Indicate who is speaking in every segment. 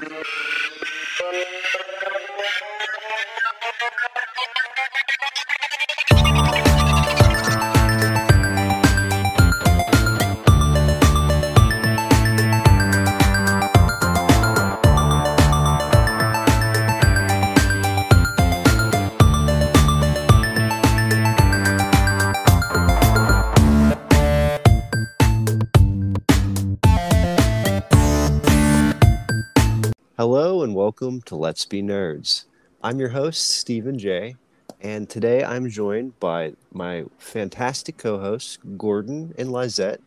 Speaker 1: Thank you. Welcome to Let's Be Nerds. I'm your host, Stephen J, and today I'm joined by my fantastic co hosts, Gordon and Lizette.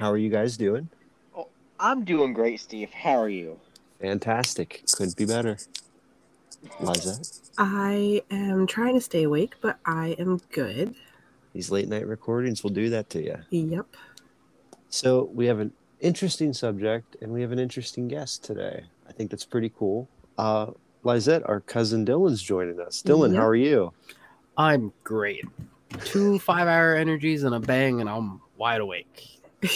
Speaker 1: How are you guys doing?
Speaker 2: Oh, I'm doing great, Steve. How are you?
Speaker 1: Fantastic. Couldn't be better. Lizette,
Speaker 3: I am trying to stay awake, but I am good.
Speaker 1: these late night recordings will do that to you.
Speaker 3: Yep.
Speaker 1: So, we have an interesting subject and we have an interesting guest today. I think that's pretty cool. Uh, Lizette, our cousin Dylan's joining us. Dylan,
Speaker 3: Yep.
Speaker 1: how are you?
Speaker 4: I'm great. Two five hour energies and a bang, and I'm wide awake.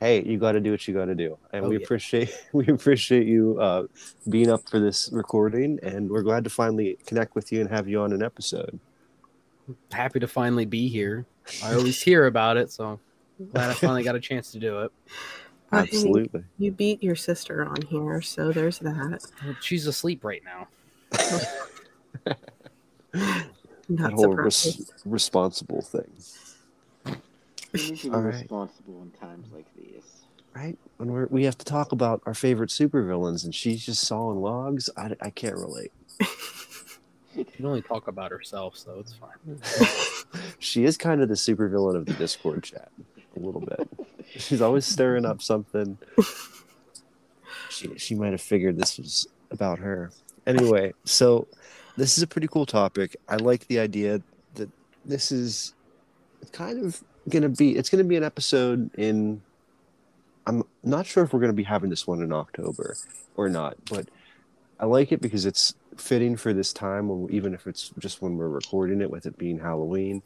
Speaker 1: hey you got to do what you got to do and
Speaker 4: Oh,
Speaker 1: we
Speaker 4: yeah.
Speaker 1: appreciate we appreciate you uh, being up for this recording and we're glad to finally connect with you and have you on an episode
Speaker 4: Happy to finally be here. I always hear about it, so glad I finally got a chance to do it.
Speaker 3: I mean,
Speaker 1: absolutely
Speaker 3: You beat your sister on here, so there's that.
Speaker 4: Oh, she's asleep right now.
Speaker 1: that whole res- responsible thing
Speaker 2: We need to be
Speaker 1: All right.
Speaker 2: responsible in times like these.
Speaker 1: right when we're, we have to talk about our favorite supervillains and she's just sawing logs i, I can't relate
Speaker 4: She can only talk about herself, so it's fine.
Speaker 1: she is kind of the supervillain of the discord chat a little bit she's always stirring up something. She, she might have figured this was about her. Anyway so this is a pretty cool topic. I like the idea that this is kind of gonna be it's gonna be an episode in i'm not sure if we're gonna be having this one in october or not but i like it because it's fitting for this time even if it's just when we're recording it with it being halloween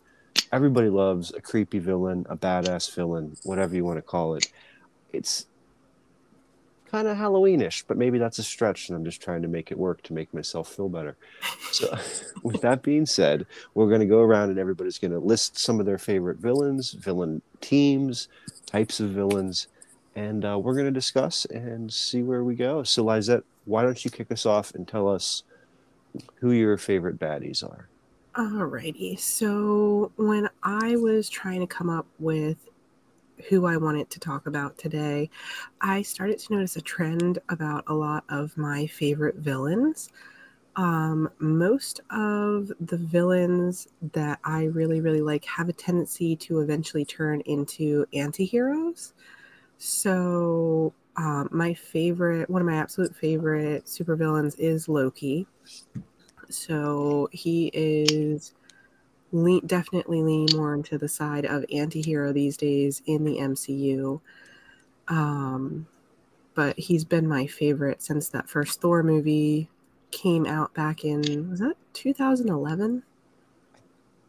Speaker 1: everybody loves a creepy villain a badass villain whatever you want to call it. It's kind of halloweenish but maybe that's a stretch and i'm just trying to make it work to make myself feel better. So with that being said we're going to go around and everybody's going to list some of their favorite villains villain teams types of villains and uh, we're going to discuss and see where we go. So lizette why don't you kick us off and tell us who your favorite baddies are
Speaker 3: Alrighty. So when I was trying to come up with who I wanted to talk about today, I started to notice a trend about a lot of my favorite villains. Um, most of the villains that I really, really like have a tendency to eventually turn into anti-heroes. So um, my favorite, one of my absolute favorite supervillains is Loki. So he is le- definitely leaning more into the side of anti-hero these days in the MCU. Um, but he's been my favorite since that first Thor movie came out back in was that 2011?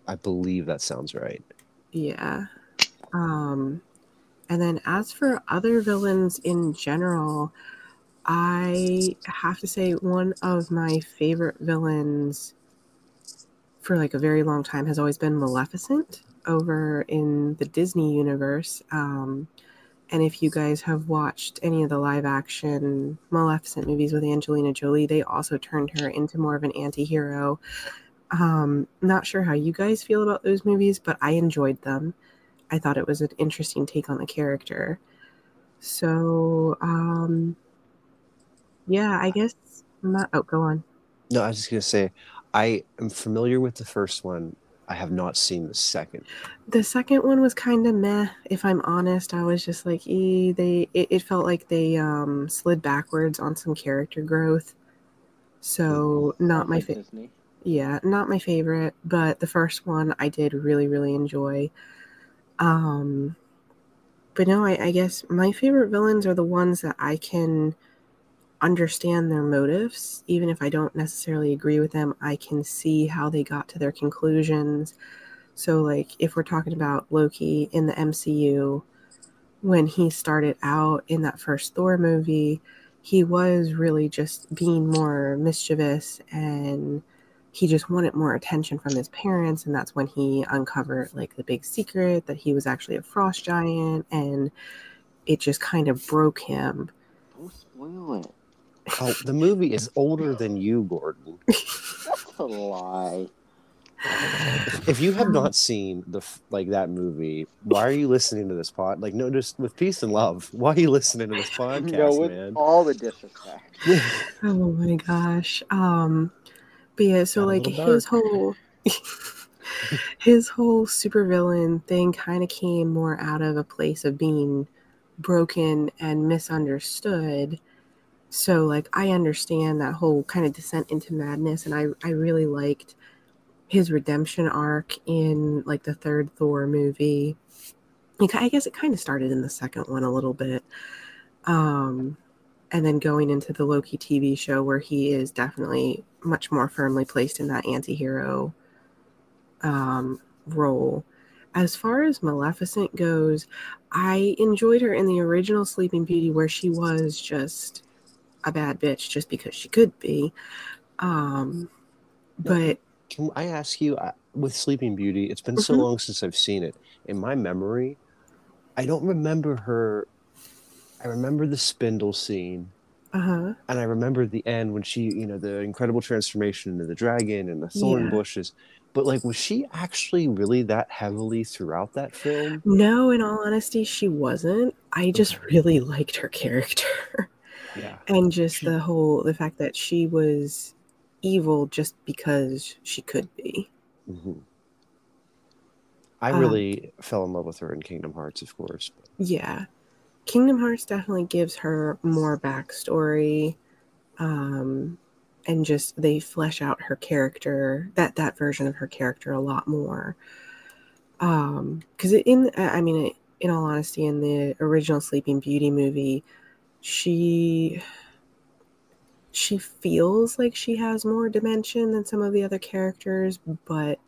Speaker 1: i believe that sounds right
Speaker 3: Yeah. Um, and then as for other villains in general, I have to say one of my favorite villains for like a very long time has always been Maleficent over in the Disney universe. Um, and if you guys have watched any of the live action Maleficent movies with Angelina Jolie, they also turned her into more of an anti hero. Um, not sure how you guys feel about those movies, but I enjoyed them. I thought it was an interesting take on the character. So, um, yeah, I guess not. Oh, go on.
Speaker 1: no i was just going to say i am familiar with the first one i have not seen the second
Speaker 3: The second one was kind of meh. If I'm honest, I was just like, e, they. It, it felt like they um, slid backwards on some character growth. So not my
Speaker 2: favorite.
Speaker 3: yeah, not my favorite, but the first one I did really really enjoy. Um, but no, I, I guess my favorite villains are the ones that I can understand their motives, even if I don't necessarily agree with them. I can see how they got to their conclusions. So, like, if we're talking about Loki in the MCU, when he started out in that first Thor movie, he was really just being more mischievous and he just wanted more attention from his parents and that's when he uncovered like the big secret that he was actually a frost giant and it just kind of broke him
Speaker 2: Don't spoil it.
Speaker 1: Oh, the movie is older than you, Gordon.
Speaker 2: That's a lie.
Speaker 1: If you have not seen the like that movie, why are you listening to this pod? Like, no, just with peace and love. Why are you listening to this podcast,
Speaker 2: no, with
Speaker 1: man?
Speaker 2: all the disrespect.
Speaker 3: oh my gosh um but yeah so
Speaker 4: Got
Speaker 3: like
Speaker 4: little
Speaker 3: his whole his whole supervillain thing kind of came more out of a place of being broken and misunderstood so like i understand that whole kind of descent into madness and i i really liked his redemption arc in like the third thor movie like, i guess it kind of started in the second one a little bit um and then going into the loki tv show where he is definitely much more firmly placed in that anti-hero um, role. As far as Maleficent goes, I enjoyed her in the original Sleeping Beauty where she was just a bad bitch just because she could be. Um, but
Speaker 1: Can I ask you, uh, with Sleeping Beauty, it's been so
Speaker 3: Mhm.
Speaker 1: long since I've seen it. In my memory, I don't remember her. I remember the spindle scene,
Speaker 3: uh huh,
Speaker 1: and I remember the end when she, you know, the incredible transformation into the dragon and the thorn
Speaker 3: Yeah.
Speaker 1: bushes. But like, was she actually really that heavily throughout that film?
Speaker 3: no, in all honesty, she wasn't. I just really liked her character.
Speaker 1: Yeah.
Speaker 3: and just the whole the fact that she was evil just because she could be.
Speaker 1: hmm I
Speaker 3: Um,
Speaker 1: really fell in love with her in Kingdom Hearts, of course.
Speaker 3: Yeah. Kingdom Hearts definitely gives her more backstory. Um and just they flesh out her character, that that version of her character a lot more. Um cuz in I mean in all honesty in the original Sleeping Beauty movie, she she feels like she has more dimension than some of the other characters, but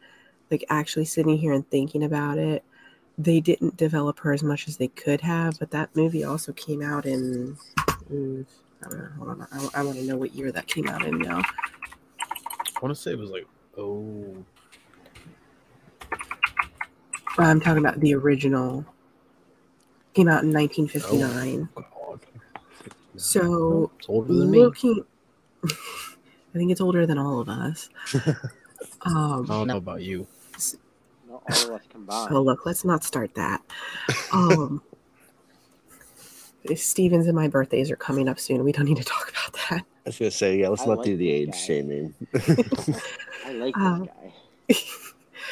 Speaker 3: like actually sitting here and thinking about it, they didn't develop her as much as they could have. But that movie also came out in, mm, I don't know, hold on, I, I want to know what year that came out in now.
Speaker 4: I want to say it was like, oh,
Speaker 3: I'm talking about the original. Came out in 1959.
Speaker 4: God.
Speaker 3: So
Speaker 4: it's older than me.
Speaker 3: looking, I think it's older than all of us. Um,
Speaker 4: I don't know about you.
Speaker 2: Not all of us combined.
Speaker 3: Oh, look, let's not start that. Um, Stevens and my birthdays are coming up soon. We don't need to talk about that.
Speaker 1: I was gonna say, yeah, let's
Speaker 2: I
Speaker 1: not
Speaker 2: like
Speaker 1: do the age
Speaker 2: guy.
Speaker 1: shaming.
Speaker 2: I like
Speaker 3: Uh,
Speaker 2: this guy.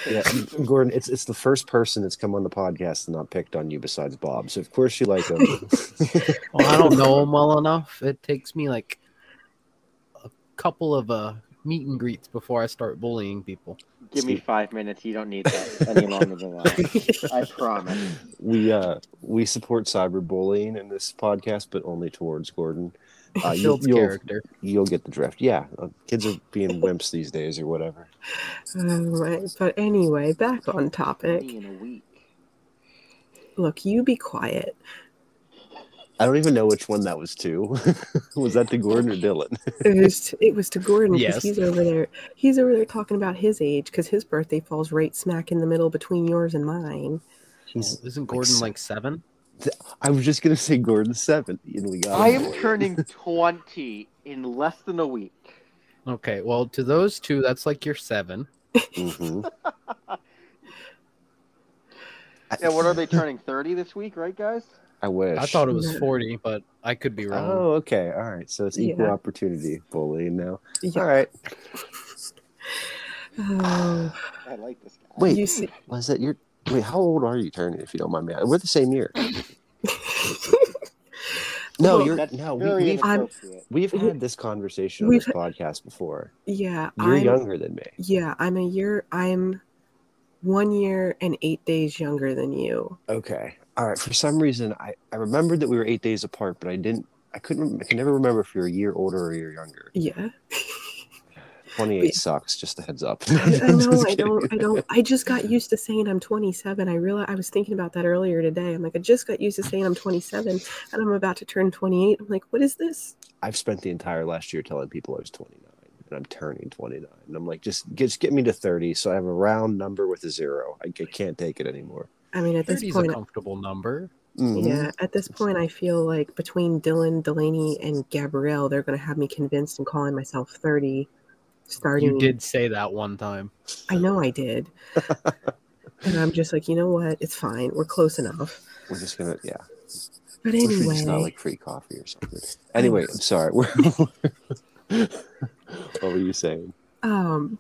Speaker 1: Yeah, Gordon, it's it's the first person that's come on the podcast and not picked on you besides Bob. So of course you like him.
Speaker 4: Well, I don't know him well enough. It takes me like a couple of uh, meet and greets before I start bullying people.
Speaker 2: Give me five minutes. You don't need that any longer than that. I promise.
Speaker 1: we uh we support cyberbullying in this podcast, but only towards Gordon. Uh, you, you'll,
Speaker 4: character.
Speaker 1: you'll get the drift. Yeah, uh, kids are being wimps these days or whatever.
Speaker 3: Alright, but anyway, back on topic.
Speaker 2: In a week.
Speaker 3: Look, you be quiet.
Speaker 1: I don't even know which one that was to. was that to Gordon or Dylan?
Speaker 3: It was to, it was to Gordon because
Speaker 4: Yes.
Speaker 3: he's over there. He's over there talking about his age because his birthday falls right smack in the middle between yours and mine.
Speaker 1: He's.
Speaker 4: Isn't Gordon
Speaker 1: s-
Speaker 4: like seven?
Speaker 1: I was just gonna say Gordon seven, and we got.
Speaker 2: I am turning twenty in less than a week.
Speaker 4: Okay, well, to those two, that's like your seven.
Speaker 1: Mhm.
Speaker 2: Yeah, what are they turning? Thirty this week, right, guys?
Speaker 1: I wish.
Speaker 4: I thought it was 40, but I could be wrong.
Speaker 1: Oh, okay. All right. So it's equal
Speaker 3: Yeah.
Speaker 1: opportunity bullying now.
Speaker 3: Yeah.
Speaker 1: All right.
Speaker 3: Oh,
Speaker 2: I like this guy.
Speaker 1: Wait,
Speaker 3: you see,
Speaker 1: was that your? Wait, how old are you turning? If you don't mind me, we're the same year. No,
Speaker 3: Well,
Speaker 1: you're no. We,
Speaker 2: very
Speaker 1: we've we've had this conversation on this podcast before.
Speaker 3: yeah,
Speaker 1: You're
Speaker 3: I'm,
Speaker 1: younger than me.
Speaker 3: Yeah, I'm a year. I'm one year and eight days younger than you.
Speaker 1: Okay. All right. For some reason, I I remembered that we were eight days apart, but I didn't. I couldn't. I can never remember if you're a year older or a year younger.
Speaker 3: Yeah.
Speaker 1: 28 sucks. Just a heads up.
Speaker 3: I, I know.
Speaker 1: Just
Speaker 3: I don't. I don't. I just got used to saying I'm 27. I realized I was thinking about that earlier today. I'm like, I just got used to saying I'm 27, and I'm about to turn 28. I'm like, what is this?
Speaker 1: I've spent the entire last year telling people I was 29, and I'm turning 29. And I'm like, just just get me to 30, so I have a round number with a zero. I, I can't take it anymore.
Speaker 3: I mean, at this
Speaker 4: 30 is a
Speaker 3: point,
Speaker 4: comfortable number.
Speaker 1: Mhm.
Speaker 3: yeah, at this point, I feel like between Dylan, Delaney, and Gabrielle, they're going to have me convinced and calling myself 30. Starting,
Speaker 4: You did say that one time.
Speaker 3: I know I did. and I'm just like, you know what? It's fine. We're close enough.
Speaker 1: We're just gonna, yeah.
Speaker 3: But anyway,
Speaker 1: just got like free coffee or something. Anyway, I'm sorry. What were you saying?
Speaker 3: um,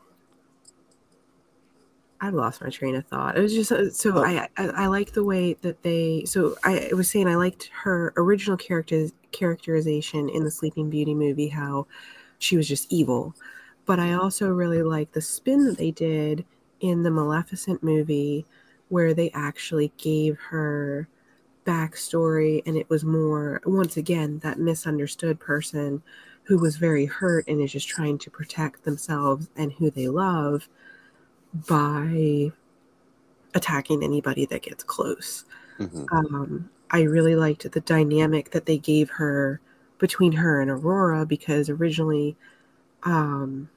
Speaker 3: I lost my train of thought. It was just uh, so
Speaker 1: Oh.
Speaker 3: I, I I like the way that they. So I was saying I liked her original characters characterization in the Sleeping Beauty movie, how she was just evil. But I also really like the spin that they did in the Maleficent movie, where they actually gave her backstory, and it was more once again that misunderstood person who was very hurt and is just trying to protect themselves and who they love by attacking anybody that gets close.
Speaker 1: Mhm.
Speaker 3: Um, I really liked the dynamic that they gave her between her and Aurora because originally, um,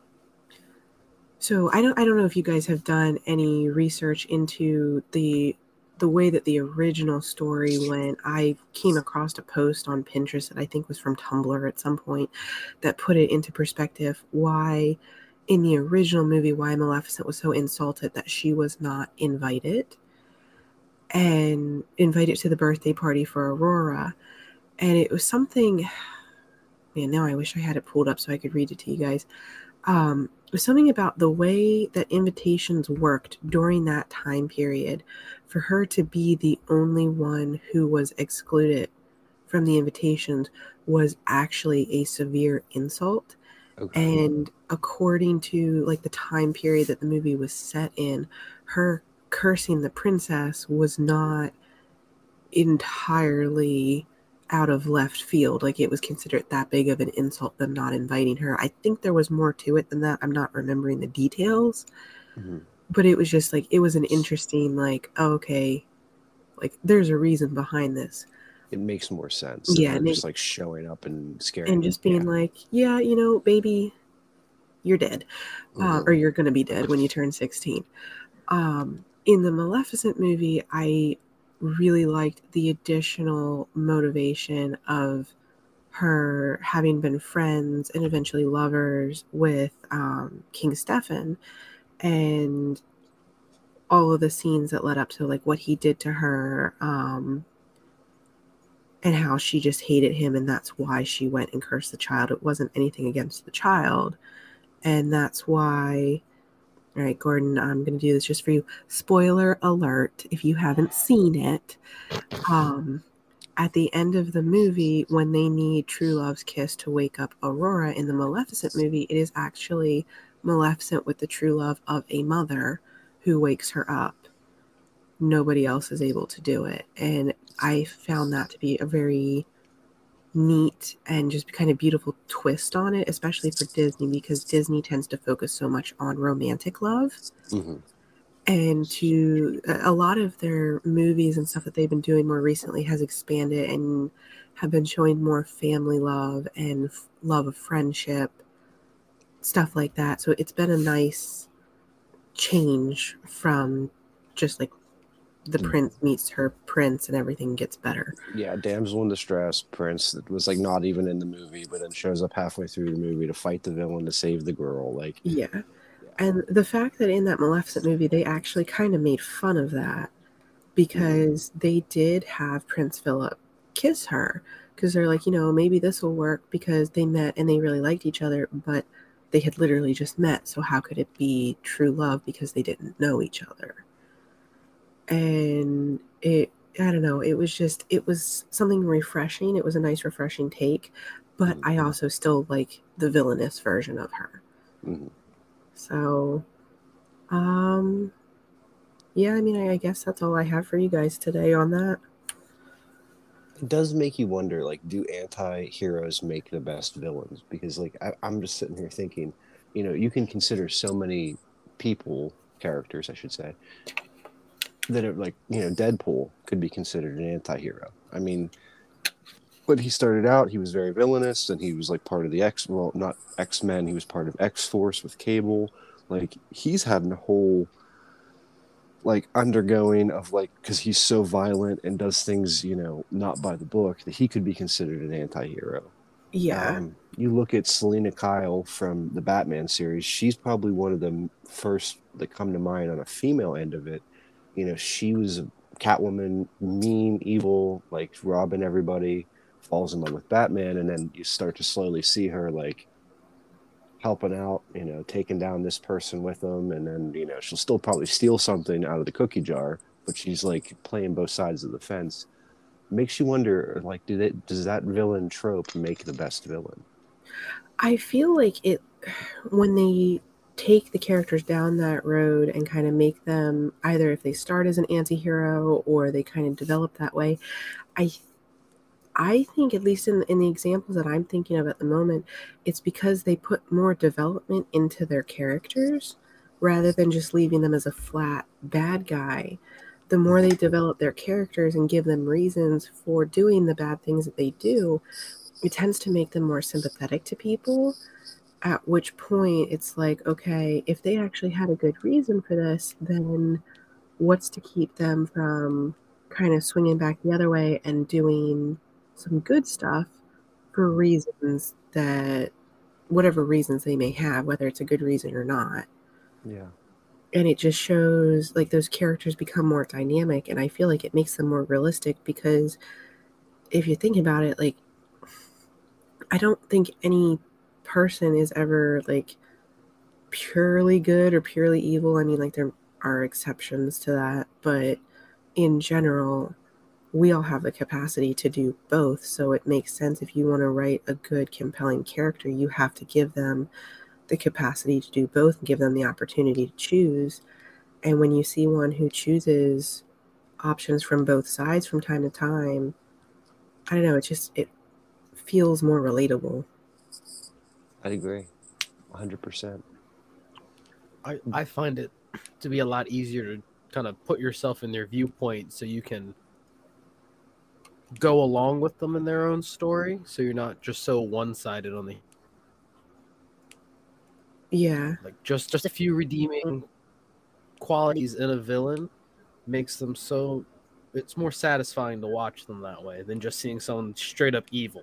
Speaker 3: so I don't I don't know if you guys have done any research into the the way that the original story went. I came across a post on Pinterest that I think was from Tumblr at some point that put it into perspective why in the original movie why Maleficent was so insulted that she was not invited and invited to the birthday party for Aurora. And it was something, man, now I wish I had it pulled up so I could read it to you guys. Um, it was something about the way that invitations worked during that time period for her to be the only one who was excluded from the invitations was actually a severe insult
Speaker 1: Okay.
Speaker 3: and according to like the time period that the movie was set in her cursing the princess was not entirely out of left field like it was considered that big of an insult them not inviting her i think there was more to it than that i'm not remembering the details
Speaker 1: Mhm.
Speaker 3: but it was just like it was an interesting like oh, okay like there's a reason behind this
Speaker 1: It makes more sense.
Speaker 3: Yeah, and
Speaker 1: just
Speaker 3: it-
Speaker 1: like showing up and scaring
Speaker 3: and just being
Speaker 1: Yeah.
Speaker 3: like yeah you know baby you're dead uh,
Speaker 1: Mhm.
Speaker 3: or you're going to be dead when you turn 16. Um, in the Maleficent movie, I really liked the additional motivation of her having been friends and eventually lovers with um, King Stefan and all of the scenes that led up to like what he did to her um, and how she just hated him and that's why she went and cursed the child. It wasn't anything against the child and that's why all right gordon i'm going to do this just for you. Spoiler alert if you haven't seen it um at the end of the movie when they need true love's kiss to wake up aurora in the maleficent movie it is actually maleficent with the true love of a mother who wakes her up. Nobody else is able to do it and i found that to be a very neat and just kind of beautiful twist on it, especially for Disney, because Disney tends to focus so much on romantic love.
Speaker 1: Mhm.
Speaker 3: And to a a lot of their movies and stuff that they've been doing more recently has expanded and have been showing more family love and f- love of friendship, stuff like that. So it's been a nice change from just like the
Speaker 1: Mm.
Speaker 3: prince meets her prince and everything gets better.
Speaker 1: Yeah, damsel in distress, Prince that was like not even in the movie, but then shows up halfway through the movie to fight the villain to save the girl. Like,
Speaker 3: Yeah. And the fact that in that Maleficent movie, they actually kind of made fun of that because they did have Prince Philip kiss her because they're like, you know, maybe this will work because they met and they really liked each other, but they had literally just met. So how could it be true love because they didn't know each other? And it, I don't know, it was just, it was something refreshing. It was a nice, refreshing take, but I also still like the villainous version of her.
Speaker 1: mhm.
Speaker 3: So, um, yeah, I mean, I, I guess that's all I have for you guys today on that.
Speaker 1: it does make you wonder like, do anti heroes make the best villains? Because, like, I, I'm just sitting here thinking you know, you can consider so many people, characters, I should say, that are like, you know, Deadpool could be considered an anti hero. I mean, when he started out, he was very villainous and he was like part of the X, well, not X Men, he was part of X Force with Cable. Like, he's had a whole like undergoing of like because he's so violent and does things you know not by the book that he could be considered an anti-hero
Speaker 3: Yeah.
Speaker 1: um, you look at Selina Kyle from the Batman series. She's probably one of the first that come to mind on a female end of it. You know, she was a Catwoman, mean, evil, like robbing everybody, falls in love with Batman, and then you start to slowly see her like helping out, you know, taking down this person with them, and then you know she'll still probably steal something out of the cookie jar, but she's like playing both sides of the fence. Makes you wonder like do they does that villain trope make the best villain?
Speaker 3: I feel like it when they take the characters down that road and kind of make them either if they start as an anti-hero or they kind of develop that way. I i think at least in in the examples that i'm thinking of at the moment it's because they put more development into their characters rather than just leaving them as a flat bad guy. The more they develop their characters and give them reasons for doing the bad things that they do it tends to make them more sympathetic to people at which point it's like okay if they actually had a good reason for this then what's to keep them from kind of swinging back the other way and doing some good stuff for reasons that whatever reasons they may have whether it's a good reason or not.
Speaker 1: Yeah.
Speaker 3: And it just shows like those characters become more dynamic and i feel like it makes them more realistic because if you think about it like i don't think any person is ever like purely good or purely evil i mean like there are exceptions to that but in general we all have the capacity to do both so it makes sense if you want to write a good compelling character you have to give them the capacity to do both and give them the opportunity to choose. And when you see one who chooses options from both sides from time to time, I don't know, it just it feels more relatable.
Speaker 1: I agree. 100%
Speaker 4: I, I find it to be a lot easier to kind of put yourself in their viewpoint so you can go along with them in their own story so you're not just so one-sided on the
Speaker 3: Yeah.
Speaker 4: like just just a few redeeming qualities in a villain makes them so it's more satisfying to watch them that way than just seeing someone straight up evil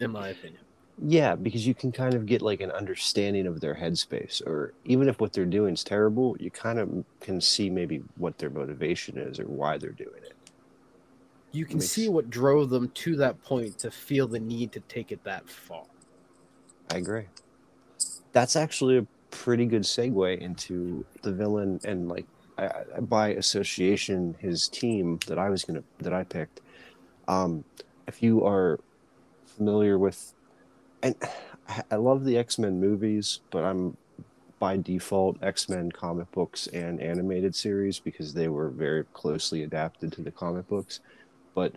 Speaker 4: in my opinion
Speaker 1: yeah because you can kind of get like an understanding of their headspace or even if what they're doing is terrible you kind of can see maybe what their motivation is or why they're doing it.
Speaker 4: You can
Speaker 1: Makes-
Speaker 4: see what drove them to that point to feel the need to take it that far.
Speaker 1: I agree. That's actually a pretty good segue into the villain and like I, I, by association his team that i was gonna that i picked. Um if you are familiar with and I- love the x-men movies but i'm by default x-men comic books and animated series because they were very closely adapted to the comic books. But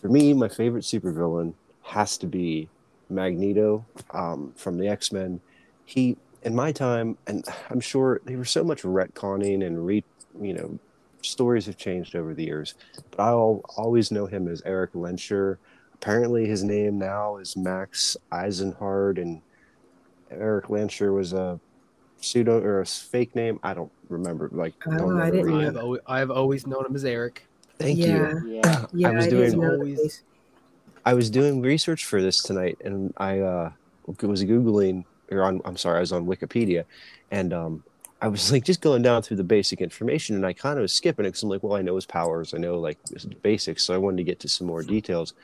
Speaker 1: for me my favorite supervillain has to be magneto um, from the x-men. He in my time and i'm sure they were so much retconning and re you know stories have changed over the years but i'll always know him as erik lehnsherr apparently his name now is max eisenhardt and erik lehnsherr was a pseudo or a fake name i don't remember like
Speaker 3: Oh,
Speaker 1: don't
Speaker 3: I didn't
Speaker 4: I've, always, I've always known him as eric
Speaker 1: thank
Speaker 3: yeah.
Speaker 1: you
Speaker 2: Yeah.
Speaker 3: Yeah.
Speaker 1: I was
Speaker 3: I
Speaker 1: doing-
Speaker 3: didn't know that
Speaker 4: Always-
Speaker 1: I was doing research for this tonight, and I uh, was googling, or on I'm sorry, I was on Wikipedia, and um, I was like just going down through the basic information, and I kind of was skipping it because I'm like, well, I know his powers, I know like the basics, so I wanted to get to some more details.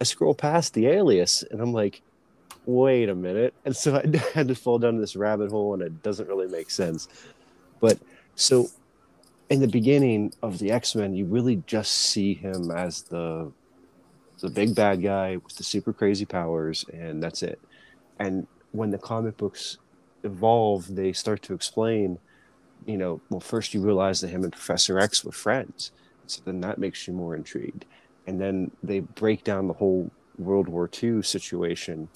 Speaker 1: I scroll past the alias, and I'm like, wait a minute, and so I had to fall down this rabbit hole, and it doesn't really make sense. But so, in the beginning of the X Men, you really just see him as the the big bad guy with the super crazy powers, and that's it. And when the comic books evolve, they start to explain, you know, well, first you realize that him and Professor X were friends. So then that makes you more intrigued. And then they break down the whole World War II situation.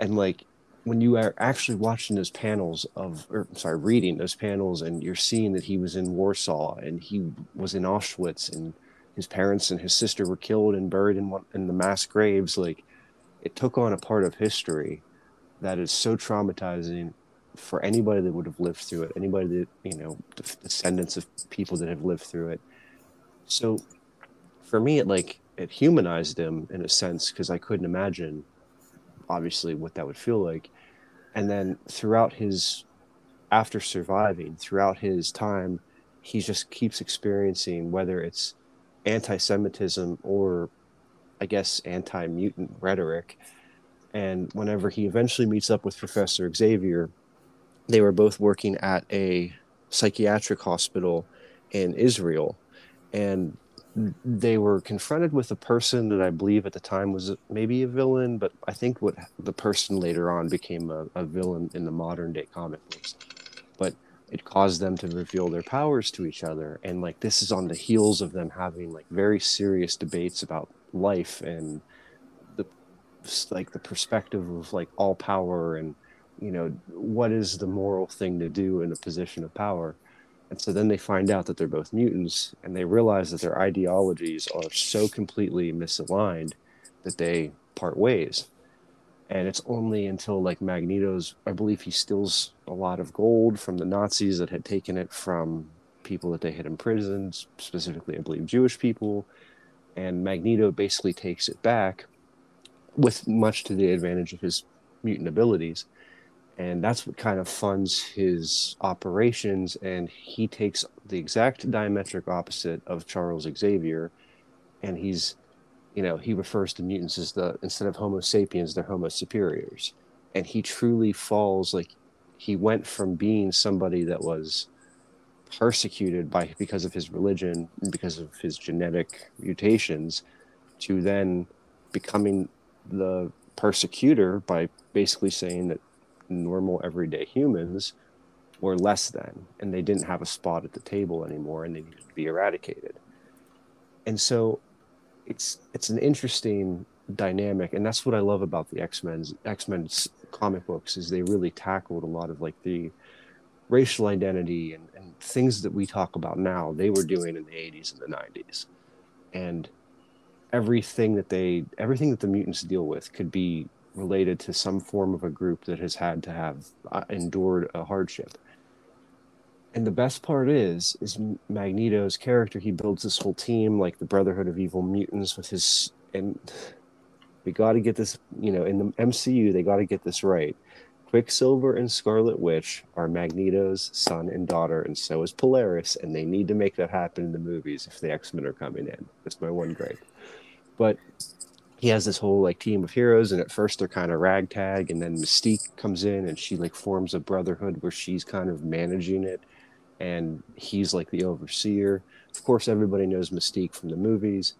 Speaker 1: And like when you are actually watching those panels of, or sorry, reading those panels, and you're seeing that he was in Warsaw and he was in Auschwitz, and his parents and his sister were killed and buried in one in the mass graves, like it took on a part of history that is so traumatizing for anybody that would have lived through it, anybody that you know, descendants of people that have lived through it. So, for me, it like it humanized him in a sense because I couldn't imagine, obviously, what that would feel like. And then throughout his, after surviving, throughout his time, he just keeps experiencing whether it's anti-Semitism or, I guess, anti-mutant rhetoric. And whenever he eventually meets up with Professor Xavier, they were both working at a psychiatric hospital in Israel. And they were confronted with a person that I believe at the time was maybe a villain, but I think what the person later on became a, a villain in the modern day comic books. But it caused them to reveal their powers to each other. And like this is on the heels of them having like very serious debates about life and the like the perspective of like all power and you know what is the moral thing to do in a position of power and so then they find out that they're both mutants and they realize that their ideologies are so completely misaligned that they part ways. And it's only until like Magneto's, I believe he steals a lot of gold from the Nazis that had taken it from people that they had imprisoned, specifically, I believe, Jewish people. And Magneto basically takes it back with much to the advantage of his mutant abilities and that's what kind of funds his operations and he takes the exact diametric opposite of charles xavier and he's you know he refers to mutants as the instead of homo sapiens they're homo superiors. And he truly falls like he went from being somebody that was persecuted by because of his religion and because of his genetic mutations to then becoming the persecutor by basically saying that normal everyday humans were less than and they didn't have a spot at the table anymore and they needed to be eradicated. And so it's it's an interesting dynamic and that's what i love about the x-men's x-men's comic books is they really tackled a lot of like the racial identity and, and things that we talk about now. They were doing in the 80s and the 90s and everything that they everything that the mutants deal with could be related to some form of a group that has had to have uh, endured a hardship. And the best part is, is Magneto's character. He builds this whole team, like the Brotherhood of Evil Mutants, with his and we got to get this. You know, in the MCU, they got to get this right. Quicksilver and Scarlet Witch are Magneto's son and daughter, and so is Polaris, and they need to make that happen in the movies if the X Men are coming in. That's my one gripe. But he has this whole like team of heroes and at first they're kind of ragtag and then mystique comes in and she like forms a brotherhood where she's kind of managing it and he's like the overseer. Of course everybody knows mystique from the movies.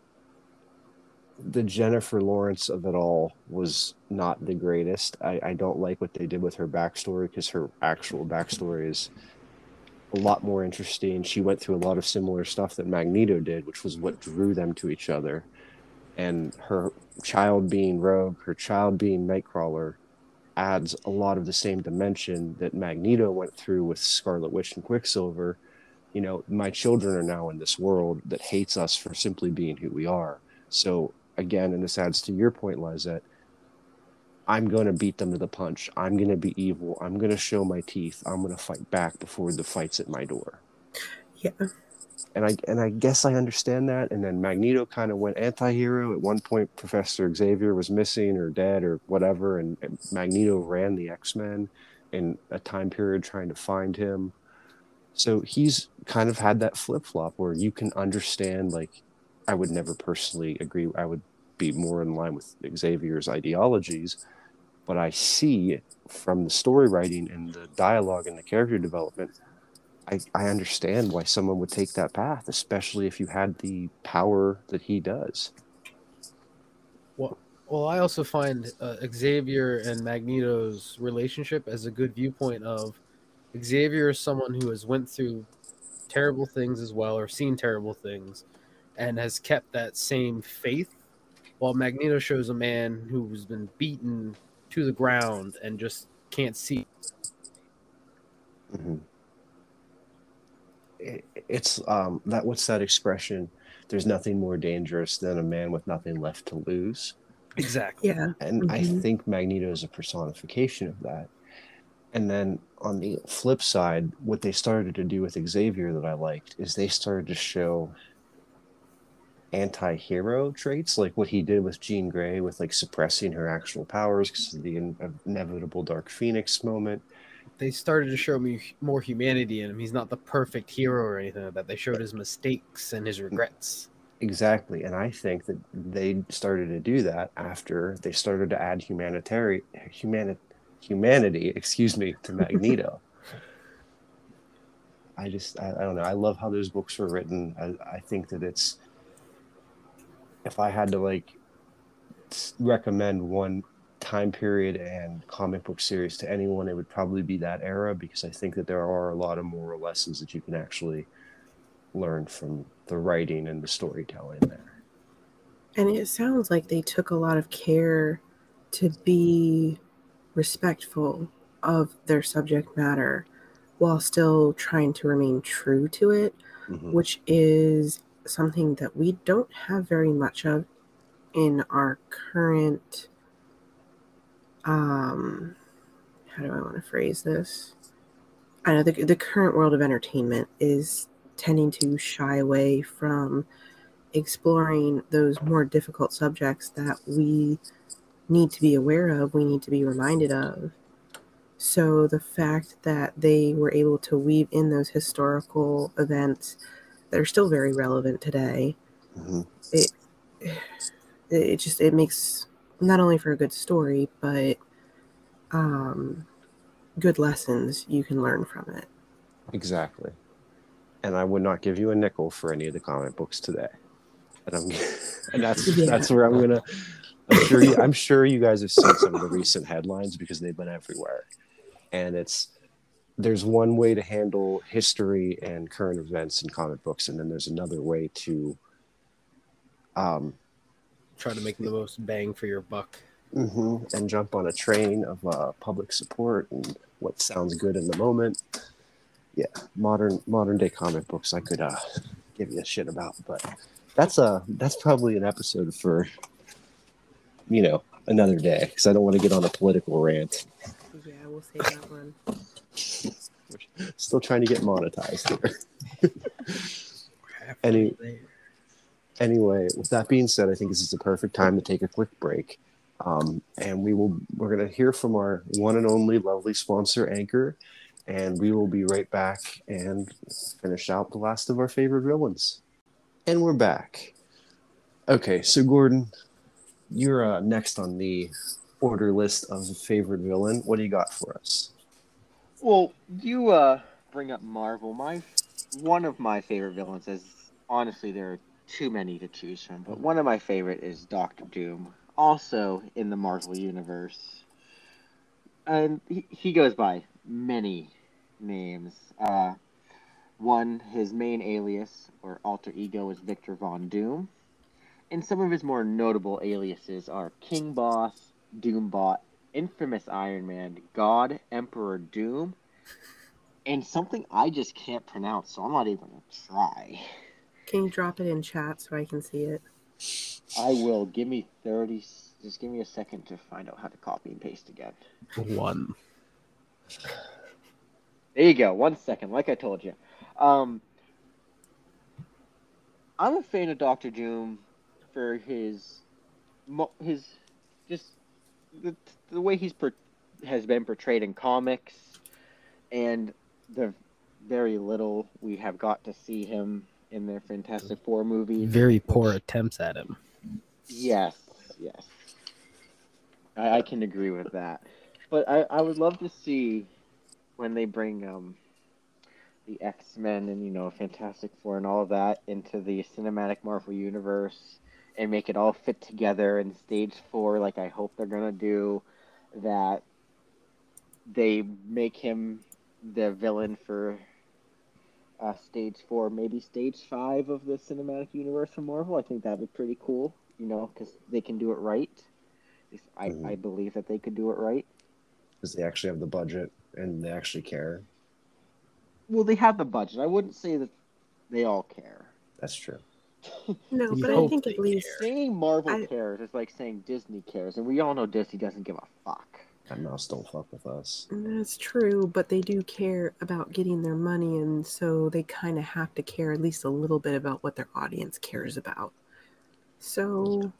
Speaker 1: The jennifer lawrence of it all was not the greatest. I, I don't like what they did with her backstory because her actual backstory is a lot more interesting. She went through a lot of similar stuff that magneto did which was what drew them to each other and her child being Rogue, her child being Nightcrawler, adds a lot of the same dimension that Magneto went through with Scarlet Witch and Quicksilver. You know, my children are now in this world that hates us for simply being who we are. So again, and this adds to your point, Lizette, I'm going to beat them to the punch. I'm going to be evil. I'm going to show my teeth. I'm going to fight back before the fight's at my door.
Speaker 3: Yeah
Speaker 1: and I and I guess I understand that. And then Magneto kind of went anti-hero. At one point, Professor Xavier was missing or dead or whatever, and, and Magneto ran the X-Men in a time period trying to find him. So he's kind of had that flip-flop where you can understand like I would never personally agree. I would be more in line with Xavier's ideologies, but I see from the story writing and the dialogue and the character development I, I understand why someone would take that path, especially if you had the power that he does.
Speaker 4: Well, well, I also find uh, Xavier and Magneto's relationship as a good viewpoint of Xavier is someone who has went through terrible things as well or seen terrible things and has kept that same faith while Magneto shows a man who's been beaten to the ground and just can't see.
Speaker 1: Mhm. It, it's um that what's that expression? There's nothing more dangerous than a man with nothing left to lose.
Speaker 4: Exactly.
Speaker 3: Yeah.
Speaker 1: And I
Speaker 3: Mhm.
Speaker 1: think Magneto is a personification of that. And then on the flip side, what they started to do with Xavier that I liked is they started to show anti-hero traits like what he did with Jean Grey with like suppressing her actual powers because of the in- inevitable Dark Phoenix moment.
Speaker 4: They started to show me more humanity in him. He's not the perfect hero or anything like that. They showed his mistakes and his regrets.
Speaker 1: Exactly. And I think that they started to do that after they started to add humanitarian humani- humanity, excuse me, to Magneto. I just I, I don't know. I love how those books were written. I, I think that it's if I had to like recommend one time period and comic book series to anyone, it would probably be that era because I think that there are a lot of moral lessons that you can actually learn from the writing and the storytelling there.
Speaker 3: And it sounds like they took a lot of care to be respectful of their subject matter while still trying to remain true to it,
Speaker 1: Mhm.
Speaker 3: which is something that we don't have very much of in our current um how do I want to phrase this? I know the, the current world of entertainment is tending to shy away from exploring those more difficult subjects that we need to be aware of, we need to be reminded of. So the fact that they were able to weave in those historical events that are still very relevant today,
Speaker 1: Mhm.
Speaker 3: it it just it makes not only for a good story, but um, good lessons you can learn from it.
Speaker 1: Exactly. And I would not give you a nickel for any of the comic books today. And I'm and that's
Speaker 3: Yeah.
Speaker 1: that's where I'm gonna I'm sure you, I'm sure you guys have seen some of the recent headlines because they've been everywhere. And it's there's one way to handle history and current events in comic books, and then there's another way to um
Speaker 4: Try to make the most bang for your buck.
Speaker 1: mhm, and jump on a train of uh, public support and what sounds good in the moment. Yeah, modern modern day comic books I could uh, give you a shit about, but that's a that's probably an episode for you know another day because I don't want to get on a political rant.
Speaker 3: Yeah, we'll save that one.
Speaker 1: Still trying to get monetized here. Any- anyway, with that being said, I think this is the perfect time to take a quick break. Um, and we will we're going to hear from our one and only lovely sponsor Anchor, and we will be right back and finish out the last of our favorite villains. And we're back. Okay, so Gordon, you're uh, next on the order list of favorite villain. What do you got for us?
Speaker 2: Well, you uh bring up Marvel. My one of my favorite villains is honestly there are too many to choose from, but one of my favorite is Doctor Doom, also in the Marvel universe. And he, he goes by many names. Uh one, his main alias or alter ego is Victor Von Doom. And some of his more notable aliases are King Boss, Doombot, Infamous Iron Man, God, Emperor Doom, and something I just can't pronounce, so I'm not even gonna try.
Speaker 3: Can you drop it in chat so I can see it?
Speaker 2: I will. Give me 30. Just give me a second to find out how to copy and paste again.
Speaker 4: One.
Speaker 2: There you go. One second. Like I told you. Um, I'm a fan of Doctor Doom for his, his, just the, the way he's per- has been portrayed in comics, and the very little we have got to see him in their Fantastic Four movie.
Speaker 4: Very poor attempts at him.
Speaker 2: Yes, yes. I, I can agree with that. But I, I would love to see when they bring um the X Men and you know Fantastic Four and all of that into the cinematic Marvel universe and make it all fit together in Stage Four, like I hope they're gonna do. That they make him the villain for uh, Stage Four, maybe Stage Five of the cinematic universe for Marvel. I think that'd be pretty cool, you know, because they can do it right. If I,
Speaker 1: Mhm.
Speaker 2: I believe that they could do it right.
Speaker 1: because they actually have the budget and they actually care.
Speaker 2: Well, they have the budget. I wouldn't say that they all care.
Speaker 1: That's true.
Speaker 3: No, but I think at least.
Speaker 2: Saying Marvel
Speaker 3: I-
Speaker 2: cares is like saying Disney cares, and we all know Disney doesn't give a fuck.
Speaker 1: That mouse don't fuck with us.
Speaker 3: that's true, but they do care about getting their money, and so they kind of have to care at least a little bit about what their audience cares about. So you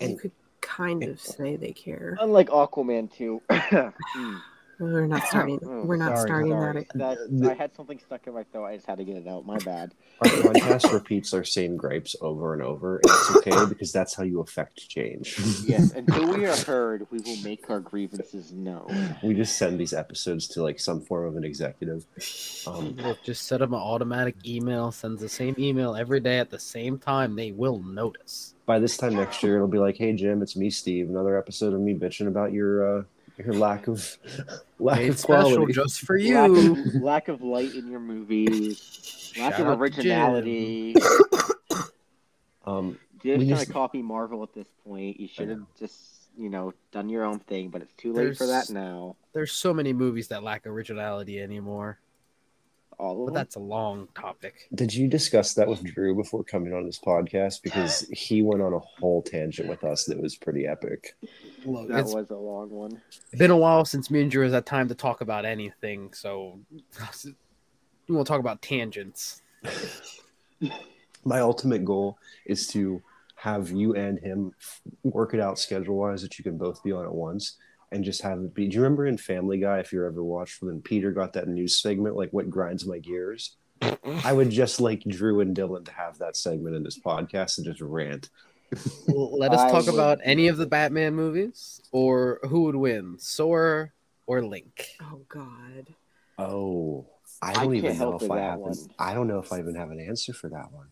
Speaker 1: And-
Speaker 3: could kind of say they care.
Speaker 2: Unlike Aquaman 2. Hmm.
Speaker 3: We're not starting.
Speaker 2: Oh,
Speaker 3: We're not
Speaker 2: sorry,
Speaker 3: starting
Speaker 2: sorry.
Speaker 3: that.
Speaker 2: That- I had something stuck in my throat. I just had to get it out. My bad.
Speaker 1: Our podcast repeats our same gripes over and over. And it's okay because that's how you affect change.
Speaker 2: Yes, until we are heard, we will make our grievances known.
Speaker 1: we just send these episodes to like some form of an executive. Um,
Speaker 4: Look, just set them an automatic email, sends the same email every day at the same time. They will notice.
Speaker 1: by this time next year, it'll be like, "Hey Jim, it's me, Steve. Another episode of me bitching about your uh, your lack of lack
Speaker 4: Made
Speaker 1: of
Speaker 4: special
Speaker 1: quality."
Speaker 4: just for
Speaker 2: Lack
Speaker 4: you.
Speaker 2: of, lack of light in your movies. Lack
Speaker 4: Shout
Speaker 2: of originality.
Speaker 1: Um,
Speaker 2: You're just trying to copy Marvel at this point. You should have just, you know, done your own thing, but it's too late for that now.
Speaker 4: There's so many movies that lack originality anymore,
Speaker 2: All of
Speaker 4: but
Speaker 2: them.
Speaker 4: that's a long topic.
Speaker 1: did you discuss that with Drew before coming on this podcast? Because he went on a whole tangent with us that was pretty epic.
Speaker 4: Look,
Speaker 2: that was a long one.
Speaker 4: been a while since me and Drew has had time to talk about anything, so we won't talk about tangents.
Speaker 1: My ultimate goal is to have you and him work it out schedule wise that you can both be on at once and just have it be. Do you remember in Family Guy, if you ever watched when Peter got that news segment, like what grinds my gears? I would just like Drew and Dylan to have that segment in this podcast and just rant.
Speaker 4: Let us talk
Speaker 2: would-
Speaker 4: about any of the Batman movies, or who would win, Sora or Link.
Speaker 3: Oh God.
Speaker 1: Oh, I
Speaker 2: I
Speaker 1: don't
Speaker 2: can't
Speaker 1: even know if I have. An,
Speaker 2: one.
Speaker 1: I don't know if I even have an answer for that one.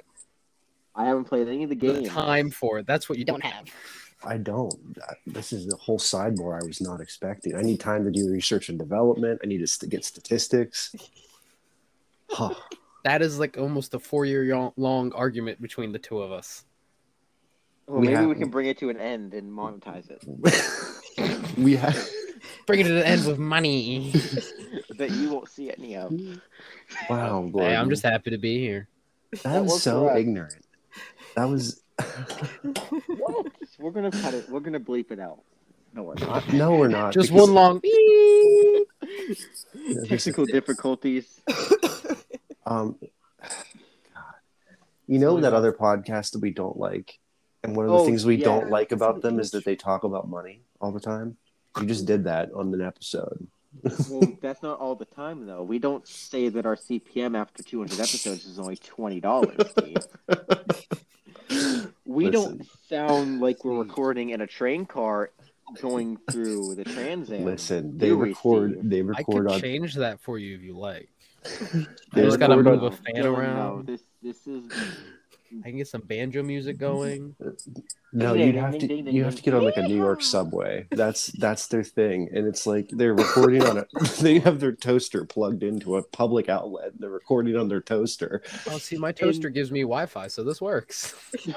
Speaker 2: I haven't played any of the
Speaker 4: The
Speaker 2: games.
Speaker 4: time for it. That's what you don't have.
Speaker 1: I don't. This is the whole sidebar I was not expecting. I need time to do research and development. I need to st- get statistics. Huh.
Speaker 4: That is like almost a four-year long argument between the two of us.
Speaker 2: Well,
Speaker 1: We
Speaker 2: maybe
Speaker 1: have-
Speaker 2: we can bring it to an end and monetize it.
Speaker 1: we have.
Speaker 4: Bring it to the end with money.
Speaker 2: that you won't see any of.
Speaker 1: Wow,
Speaker 4: hey, I'm just happy to be here.
Speaker 1: that
Speaker 2: That
Speaker 1: was so
Speaker 2: for
Speaker 1: ignorant. That was.
Speaker 2: What? We're gonna cut it. We're gonna bleep it out. No worries.
Speaker 1: no, we're not.
Speaker 4: Just
Speaker 1: because-
Speaker 4: one long.
Speaker 2: Technical difficulties.
Speaker 1: Um, God. You know
Speaker 4: Silly
Speaker 1: that other podcast that we don't like, and one of the
Speaker 2: Oh,
Speaker 1: things we
Speaker 2: yeah.
Speaker 1: don't like about them is that they talk about money all the time. You just did that on an episode.
Speaker 2: Well, that's not all the time though. We don't say that our CPM after 200 episodes is only twenty dollars. We don't sound like we're hmm. recording in a train car going through the Trans Am.
Speaker 1: Listen, they
Speaker 2: Do
Speaker 1: record.
Speaker 2: Steve?
Speaker 1: They
Speaker 4: I
Speaker 1: record
Speaker 4: could
Speaker 1: on.
Speaker 4: change that for you if you like. I just gotta move
Speaker 1: on-
Speaker 4: a fan
Speaker 2: Dylan, no,
Speaker 4: around.
Speaker 2: this this is
Speaker 4: I can get some banjo music going.
Speaker 1: No, you'd have to.
Speaker 2: ding, ding,
Speaker 1: You have to get on like a New York subway. That's that's their thing, and it's like they're recording on a. They have their toaster plugged into a public outlet. They're recording on their toaster.
Speaker 4: Oh, see, my toaster gives me Wi-Fi, so this works.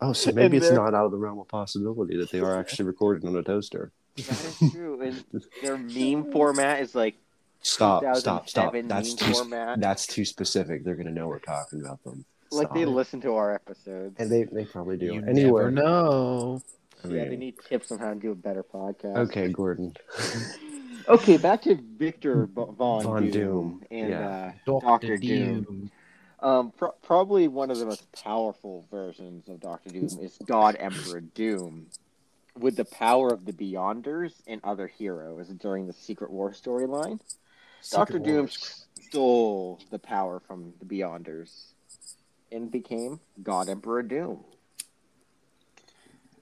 Speaker 1: Oh, so maybe it's not out of the realm of possibility that they are actually recording on a toaster.
Speaker 2: that is true. And their meme format is like
Speaker 1: Stop! Stop! Stop! That's too.
Speaker 2: format.
Speaker 1: That's too specific. They're gonna know we're talking about them.
Speaker 2: Like they listen to our episodes.
Speaker 1: and they they probably do.
Speaker 4: You
Speaker 1: anyway,
Speaker 4: never know.
Speaker 1: I
Speaker 2: yeah, they need tips on how to do a better podcast.
Speaker 1: okay, Gordon.
Speaker 2: Okay, back to Victor Von,
Speaker 1: Von
Speaker 2: Doom,
Speaker 1: Doom,
Speaker 2: and
Speaker 1: yeah.
Speaker 2: uh,
Speaker 4: Doctor
Speaker 2: Doctor Doom.
Speaker 4: Doom.
Speaker 2: Um, pro- probably one of the most powerful versions of Doctor Doom is God Emperor Doom, with the power of the Beyonders and other heroes during the Secret War storyline. Doctor Doom stole the power from the Beyonders and became God Emperor Doom.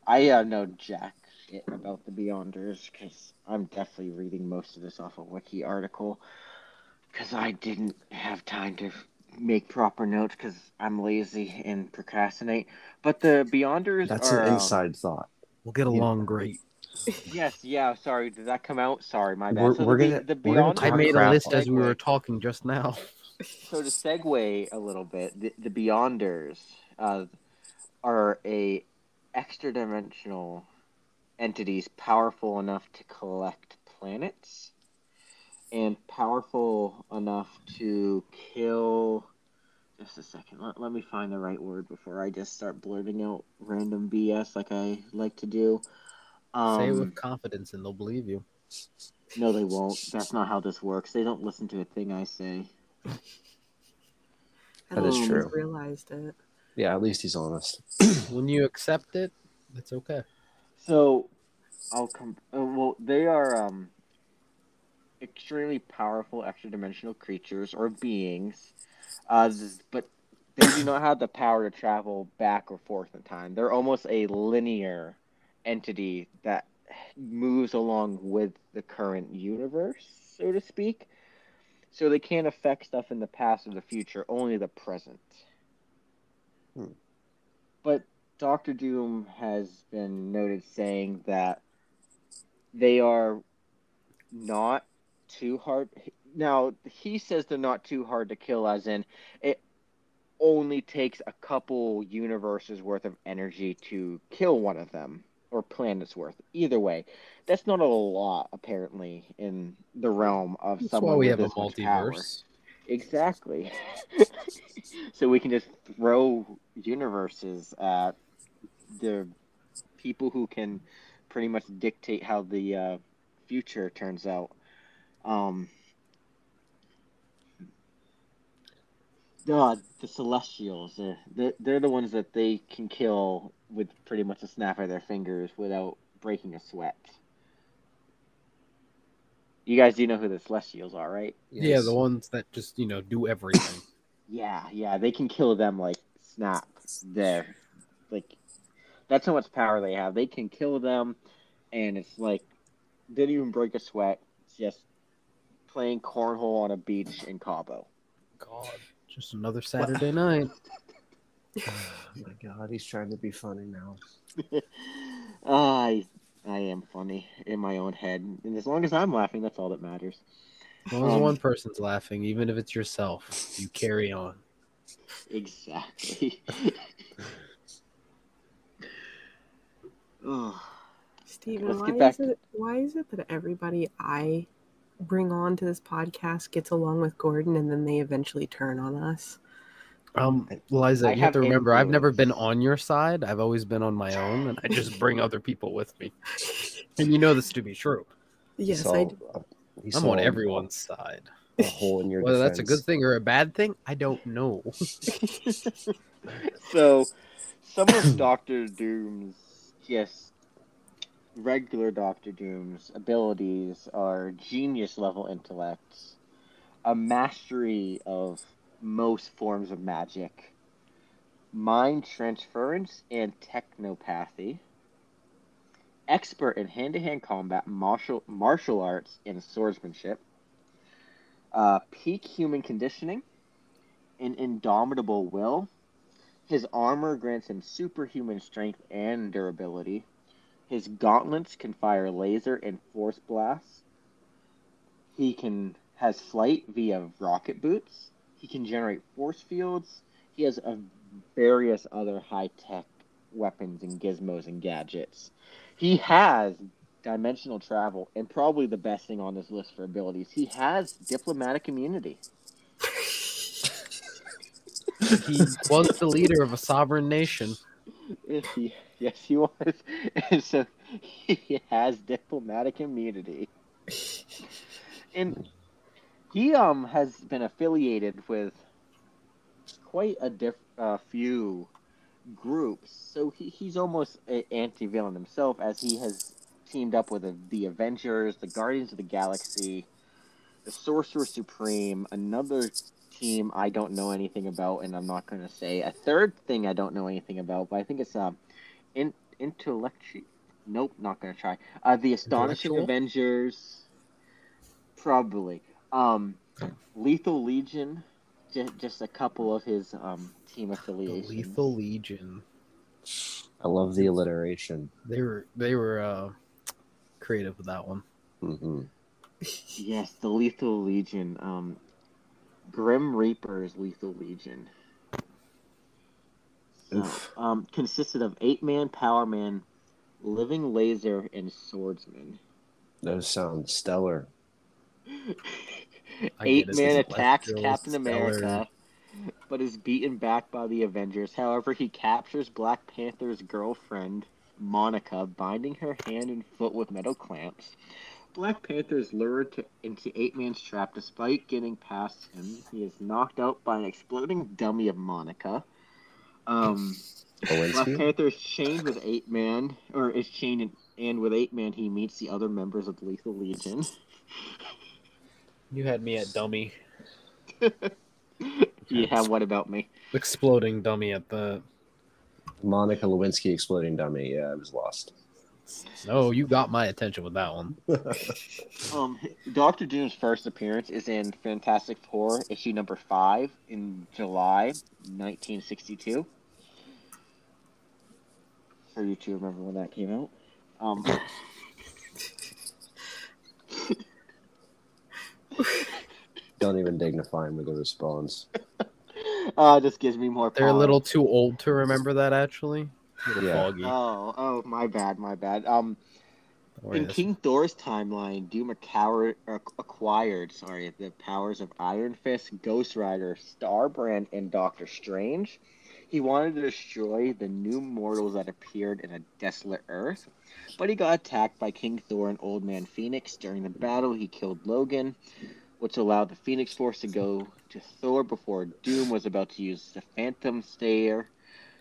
Speaker 2: I uh, know jack shit about the Beyonders because I'm definitely reading most of this off a wiki article because I didn't have time to make proper notes because I'm lazy and procrastinate. But the Beyonders
Speaker 1: That's
Speaker 2: are
Speaker 1: an
Speaker 2: um,
Speaker 1: inside thought.
Speaker 4: We'll get along great.
Speaker 2: yes, yeah. Sorry, did that come out? Sorry, my bad.
Speaker 1: We're-
Speaker 2: so
Speaker 1: we're
Speaker 2: the,
Speaker 1: gonna-
Speaker 2: the
Speaker 1: we're gonna
Speaker 2: Beyonders.
Speaker 4: I made a list as we were talking just now.
Speaker 2: So to segue a little bit, the, the Beyonders uh, are a extra dimensional entities powerful enough to collect planets and powerful enough to kill. Just a second. Let, let me find the right word before I just start blurting out random BS like I like to do. Um,
Speaker 4: Say it with confidence and they'll believe you.
Speaker 2: no, they won't. That's not how this works. They don't listen to a thing I say.
Speaker 3: I
Speaker 1: That is
Speaker 3: don't
Speaker 1: true.
Speaker 3: Realized it.
Speaker 1: Yeah, at least he's honest.
Speaker 4: When you accept it, it's okay.
Speaker 2: So, I'll come. Uh, well, they are um extremely powerful extra dimensional creatures or beings, uh, but they do not have the power to travel back or forth in time. They're almost a linear entity that moves along with the current universe, so to speak. So they can't affect stuff in the past or the future, only the present.
Speaker 1: Hmm.
Speaker 2: But Doctor Doom has been noted saying that they are not too hard. Now, he says they're not too hard to kill, as in it only takes a couple universes worth of energy to kill one of them, or planets worth. Either way, that's not a lot, apparently, in the realm of
Speaker 4: That's
Speaker 2: someone
Speaker 4: why we
Speaker 2: with
Speaker 4: have a
Speaker 2: this much power.
Speaker 4: multiverse.
Speaker 2: Exactly. so we can just throw universes at the people who can pretty much dictate how the uh, future turns out. Um, the, the Celestials, uh, they're, they're the ones that they can kill with pretty much a snap of their fingers without breaking a sweat. You guys do know who the Celestials are, right?
Speaker 4: Yeah, the ones that just, you know, do everything.
Speaker 2: Yeah, yeah, they can kill them like snap. There, like that's how much power they have. They can kill them, and it's like didn't even break a sweat. It's just playing cornhole on a beach in Cabo.
Speaker 4: God, just another Saturday night.
Speaker 1: Oh my god, he's trying to be funny now.
Speaker 2: I I am funny in my own head, and as long as I'm laughing, that's all that matters.
Speaker 4: As long as
Speaker 2: Um,
Speaker 4: one person's laughing, even if it's yourself, you carry on.
Speaker 2: Exactly. Ugh.
Speaker 3: Steven,
Speaker 2: Let's
Speaker 3: why
Speaker 2: get back
Speaker 3: is it why is it that everybody I bring on to this podcast gets along with Gordon and then they eventually turn on us?
Speaker 4: Um, Liza,
Speaker 2: I
Speaker 4: you have
Speaker 2: have
Speaker 4: to remember, I've never been on your side. I've always been on my own, and I just bring other people with me. And you know this to be true.
Speaker 3: Yes,
Speaker 1: Saw-
Speaker 3: I do.
Speaker 1: uh, he
Speaker 4: I'm on everyone's side.
Speaker 1: A hole in your
Speaker 4: Whether that's a good thing or a bad thing, I don't know.
Speaker 2: so some of Doctor Doom's just regular Doctor Doom's abilities are genius level intellects, a mastery of most forms of magic, mind transference and technopathy, expert in hand-to-hand combat, martial martial arts, and swordsmanship, uh, peak human conditioning, an indomitable will. His armor grants him superhuman strength and durability. His gauntlets can fire laser and force blasts. He can has flight via rocket boots. He can generate force fields. He has a various other high tech weapons and gizmos and gadgets. He has dimensional travel, and probably the best thing on this list for abilities, he has diplomatic immunity.
Speaker 4: he was the leader of a sovereign nation.
Speaker 2: Yes, he, yes, he was. And so he has diplomatic immunity. And he um has been affiliated with quite a diff uh, few groups. So he, he's almost an anti-villain himself as he has teamed up with the, the Avengers, the Guardians of the Galaxy, the Sorcerer Supreme, another team I don't know anything about, and I'm not going to say. A third thing I don't know anything about, but I think it's um, in intellectual. Nope, not going to try. Uh, the Astonishing Avengers, probably. Um, Lethal Legion, just, just a couple of his um team
Speaker 4: The
Speaker 2: affiliations.
Speaker 4: Lethal Legion.
Speaker 1: I love the alliteration.
Speaker 4: They were they were uh, creative with that one.
Speaker 1: hmm
Speaker 2: Yes, the Lethal Legion. Um, Grim Reaper's Lethal Legion. So, um, consisted of eight man Power Man, Living Laser, and Swordsman.
Speaker 1: Those sound stellar.
Speaker 2: Eight. Man attacks Captain
Speaker 4: Stellar.
Speaker 2: America, but is beaten back by the Avengers. However, he captures Black Panther's girlfriend, Monica, binding her hand and foot with metal clamps. Black Panther is lured to, into Eight Man's trap despite getting past him. He is knocked out by an exploding dummy of Monica. Um, Black? Panther is chained with Eight Man, or is chained, in, and with Eight Man, he meets the other members of the Lethal Legion.
Speaker 4: You had me at dummy.
Speaker 2: yeah, what about me?
Speaker 4: Exploding dummy at the.
Speaker 1: Monica Lewinsky exploding dummy. Yeah, I was lost.
Speaker 4: No, you got my attention with that one.
Speaker 2: Um, Doctor Doom's first appearance is in Fantastic Four issue number five in July 1962. For you to remember when that came out. Um,
Speaker 1: Don't even dignify him with a response.
Speaker 2: uh, this gives me more.
Speaker 4: They're a little too old to remember that actually.
Speaker 1: Yeah.
Speaker 4: foggy.
Speaker 2: Oh, oh, my bad, my bad. Um,
Speaker 4: Or
Speaker 2: in
Speaker 4: yes.
Speaker 2: King Thor's timeline, Doom acquired, acquired sorry, the powers of Iron Fist, Ghost Rider, Starbrand, and Doctor Strange. He wanted to destroy the new mortals that appeared in a desolate Earth, but he got attacked by King Thor and Old Man Phoenix. During the battle, he killed Logan, which allowed the Phoenix Force to go to Thor before Doom was about to use the Phantom Stare,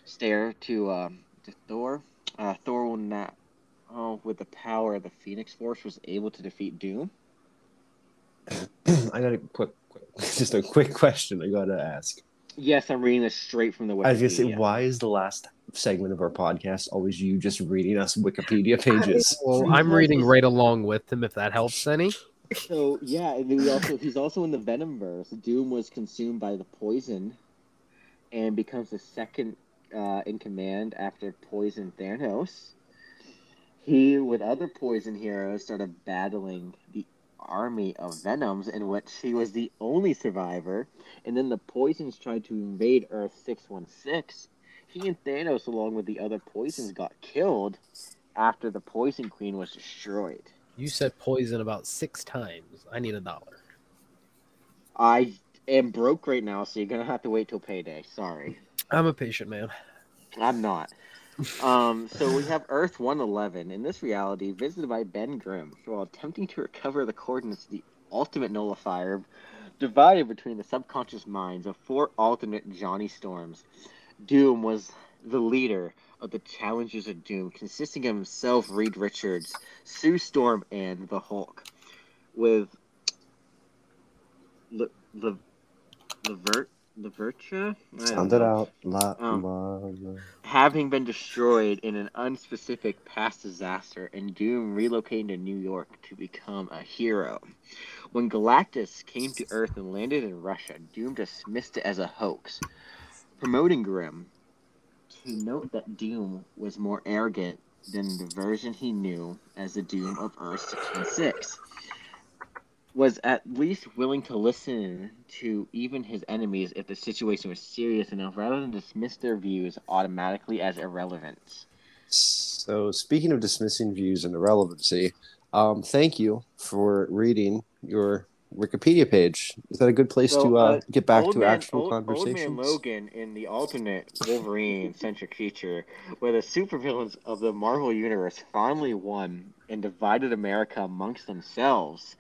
Speaker 2: stare to um, to Thor. Uh, Thor will not oh, with the power of the Phoenix Force, was able to defeat Doom?
Speaker 1: I got a quick, just a quick question I gotta ask.
Speaker 2: Yes, I'm reading this straight from the Wikipedia.
Speaker 1: I was gonna say, why is the last segment of our podcast always you just reading us Wikipedia pages?
Speaker 4: Well, I'm reading right along with him if that helps any.
Speaker 2: So yeah, and we also he's also in the Venomverse. Doom was consumed by the poison, and becomes the second uh, in command after Poison Thanos. He, with other Poison heroes, started battling the army of Venoms, in which he was the only survivor. And then the Poisons tried to invade Earth six one six. He and Thanos, along with the other Poisons, got killed after the Poison Queen was destroyed.
Speaker 4: You said poison about six times. I need a dollar.
Speaker 2: I am broke right now, so you're gonna have to wait till payday. Sorry,
Speaker 4: I'm a patient man.
Speaker 2: I'm not. Um, so we have Earth 111 in this reality, visited by Ben Grimm, while attempting to recover the coordinates of the ultimate nullifier, divided between the subconscious minds of four alternate Johnny Storms. Doom was the leader of the Challengers of Doom, consisting of himself, Reed Richards, Sue Storm, and the Hulk, with Le, Le, Levert, Don't
Speaker 1: Sound it out. La,
Speaker 2: Um,
Speaker 1: la, la.
Speaker 2: having been destroyed in an unspecific past disaster and Doom relocating to New York to become a hero. When Galactus came to Earth and landed in Russia, Doom dismissed it as a hoax, promoting Grimm to note that Doom was more arrogant than the version he knew as the Doom of Earth 616 was at least willing to listen to even his enemies if the situation was serious enough rather than dismiss their views automatically as irrelevant.
Speaker 1: So, speaking of dismissing views and irrelevancy, um, thank you for reading your Wikipedia page. Is that a good place
Speaker 2: So,
Speaker 1: to uh,
Speaker 2: uh,
Speaker 1: get back to
Speaker 2: man,
Speaker 1: actual
Speaker 2: old,
Speaker 1: conversations?
Speaker 2: Old Man Logan in the alternate Wolverine centric future, where the supervillains of the Marvel Universe finally won and divided America amongst themselves.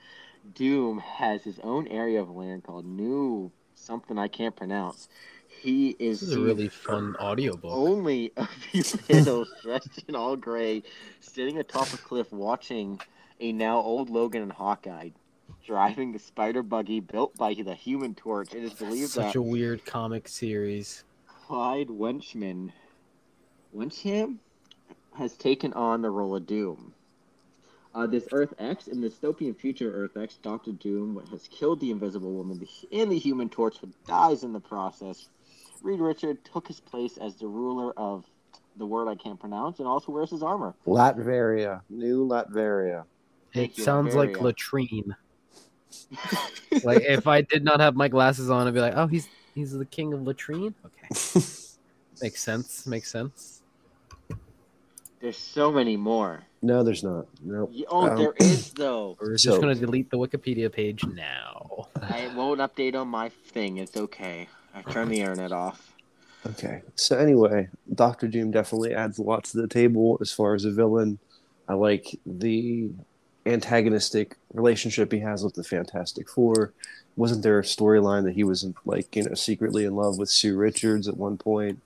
Speaker 2: Doom has his own area of land called New something I can't pronounce. He is
Speaker 4: is a really fun audiobook.
Speaker 2: only of these villains dressed in all gray, sitting atop a cliff watching a now old Logan and Hawkeye driving the spider buggy built by the Human Torch. It is believed
Speaker 4: Such a weird comic series.
Speaker 2: Clyde Wenchman, Wencham, has taken on the role of Doom. Uh, this Earth X, in the dystopian future Earth X, Doctor Doom has killed the Invisible Woman and the Human Torch, but dies in the process. Reed Richard took his place as the ruler of the word I can't pronounce, and also wears his armor.
Speaker 1: Latveria, new Latveria.
Speaker 2: Thank
Speaker 4: It
Speaker 2: you,
Speaker 4: sounds like latrine. Like if I did not have my glasses on, I'd be like, oh, he's he's the king of latrine. Okay, makes sense. Makes sense.
Speaker 2: There's so many more.
Speaker 1: No, there's not. No.
Speaker 2: Y- Oh,
Speaker 1: Um,
Speaker 2: there is though.
Speaker 4: We're
Speaker 1: So-
Speaker 4: just gonna delete the Wikipedia page now.
Speaker 2: I won't update on my thing. It's okay. I turned the internet off.
Speaker 1: Okay. So anyway, Doctor Doom definitely adds a lot to the table as far as a villain. I like the antagonistic relationship he has with the Fantastic Four. Wasn't there a storyline that he was like you know secretly in love with Sue Richards at one point?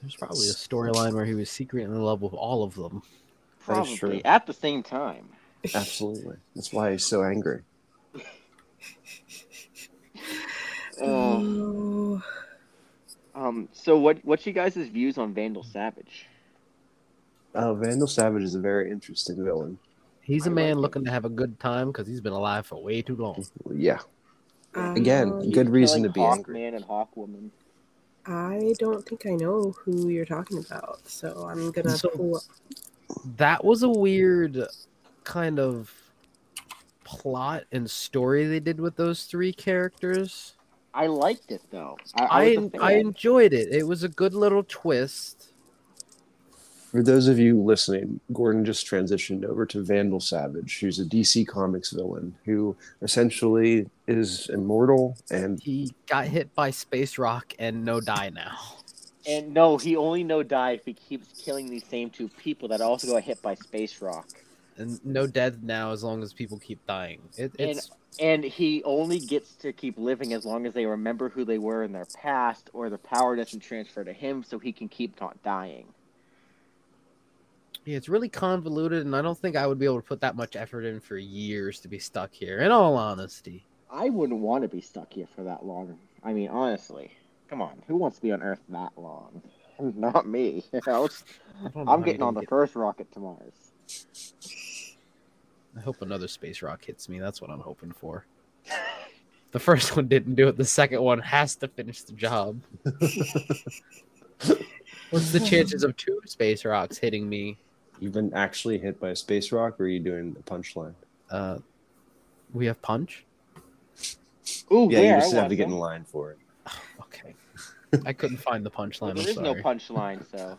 Speaker 4: There's probably a storyline where he was secretly in love with all of them.
Speaker 1: That is
Speaker 2: Probably at the same time.
Speaker 1: Absolutely. That's why he's so angry.
Speaker 2: Uh,
Speaker 3: Oh,
Speaker 2: um. So what? What's you guys' views on Vandal Savage?
Speaker 1: Uh, Vandal Savage is a very interesting villain.
Speaker 4: He's a
Speaker 2: I
Speaker 4: man
Speaker 2: like him.
Speaker 4: looking to have a good time because he's been alive for way too long.
Speaker 1: Yeah. Again,
Speaker 3: um,
Speaker 2: He's
Speaker 1: good reason to
Speaker 2: killing
Speaker 1: be angry.
Speaker 2: Hawkman and Hawkwoman.
Speaker 3: I don't think I know who you're talking about, so I'm gonna
Speaker 4: So-
Speaker 3: pull.
Speaker 4: That was a weird kind of plot and story they did with those three characters.
Speaker 2: I liked it though. I, I,
Speaker 4: I
Speaker 2: was a fan.
Speaker 4: I enjoyed it. It was a good little twist.
Speaker 1: For those of you listening, Gordon just transitioned over to Vandal Savage, who's a DC Comics villain who essentially is immortal and
Speaker 4: He got hit by space rock and no die now.
Speaker 2: And no, he only no die if he keeps killing these same two people that also got hit by space rock.
Speaker 4: And no death now as long as people keep dying. It,
Speaker 2: And- And he only gets to keep living as long as they remember who they were in their past, or the power doesn't transfer to him, so he can keep not dying.
Speaker 4: yeah, it's really convoluted, and I don't think I would be able to put that much effort in for years to be stuck here. In all honesty,
Speaker 2: I wouldn't want to be stuck here for that long. I mean, honestly, come on, who wants to be on Earth that long? Not me.
Speaker 4: I don't know
Speaker 2: I'm getting on the
Speaker 4: get-
Speaker 2: first rocket to Mars.
Speaker 4: I hope another space rock hits me. That's what I'm hoping for. The first one didn't do it. The second one has to finish the job. What's the chances of two space rocks hitting me?
Speaker 1: you've been actually hit by a space rock, or are you doing the punchline?
Speaker 4: Uh, we have punch.
Speaker 2: Ooh,
Speaker 1: Yeah,
Speaker 2: yeah,
Speaker 1: you just
Speaker 2: I
Speaker 1: have to get in line for it.
Speaker 4: Okay, I couldn't find the
Speaker 2: Well,
Speaker 4: punchline.
Speaker 2: there
Speaker 4: I'm
Speaker 2: is no punchline, so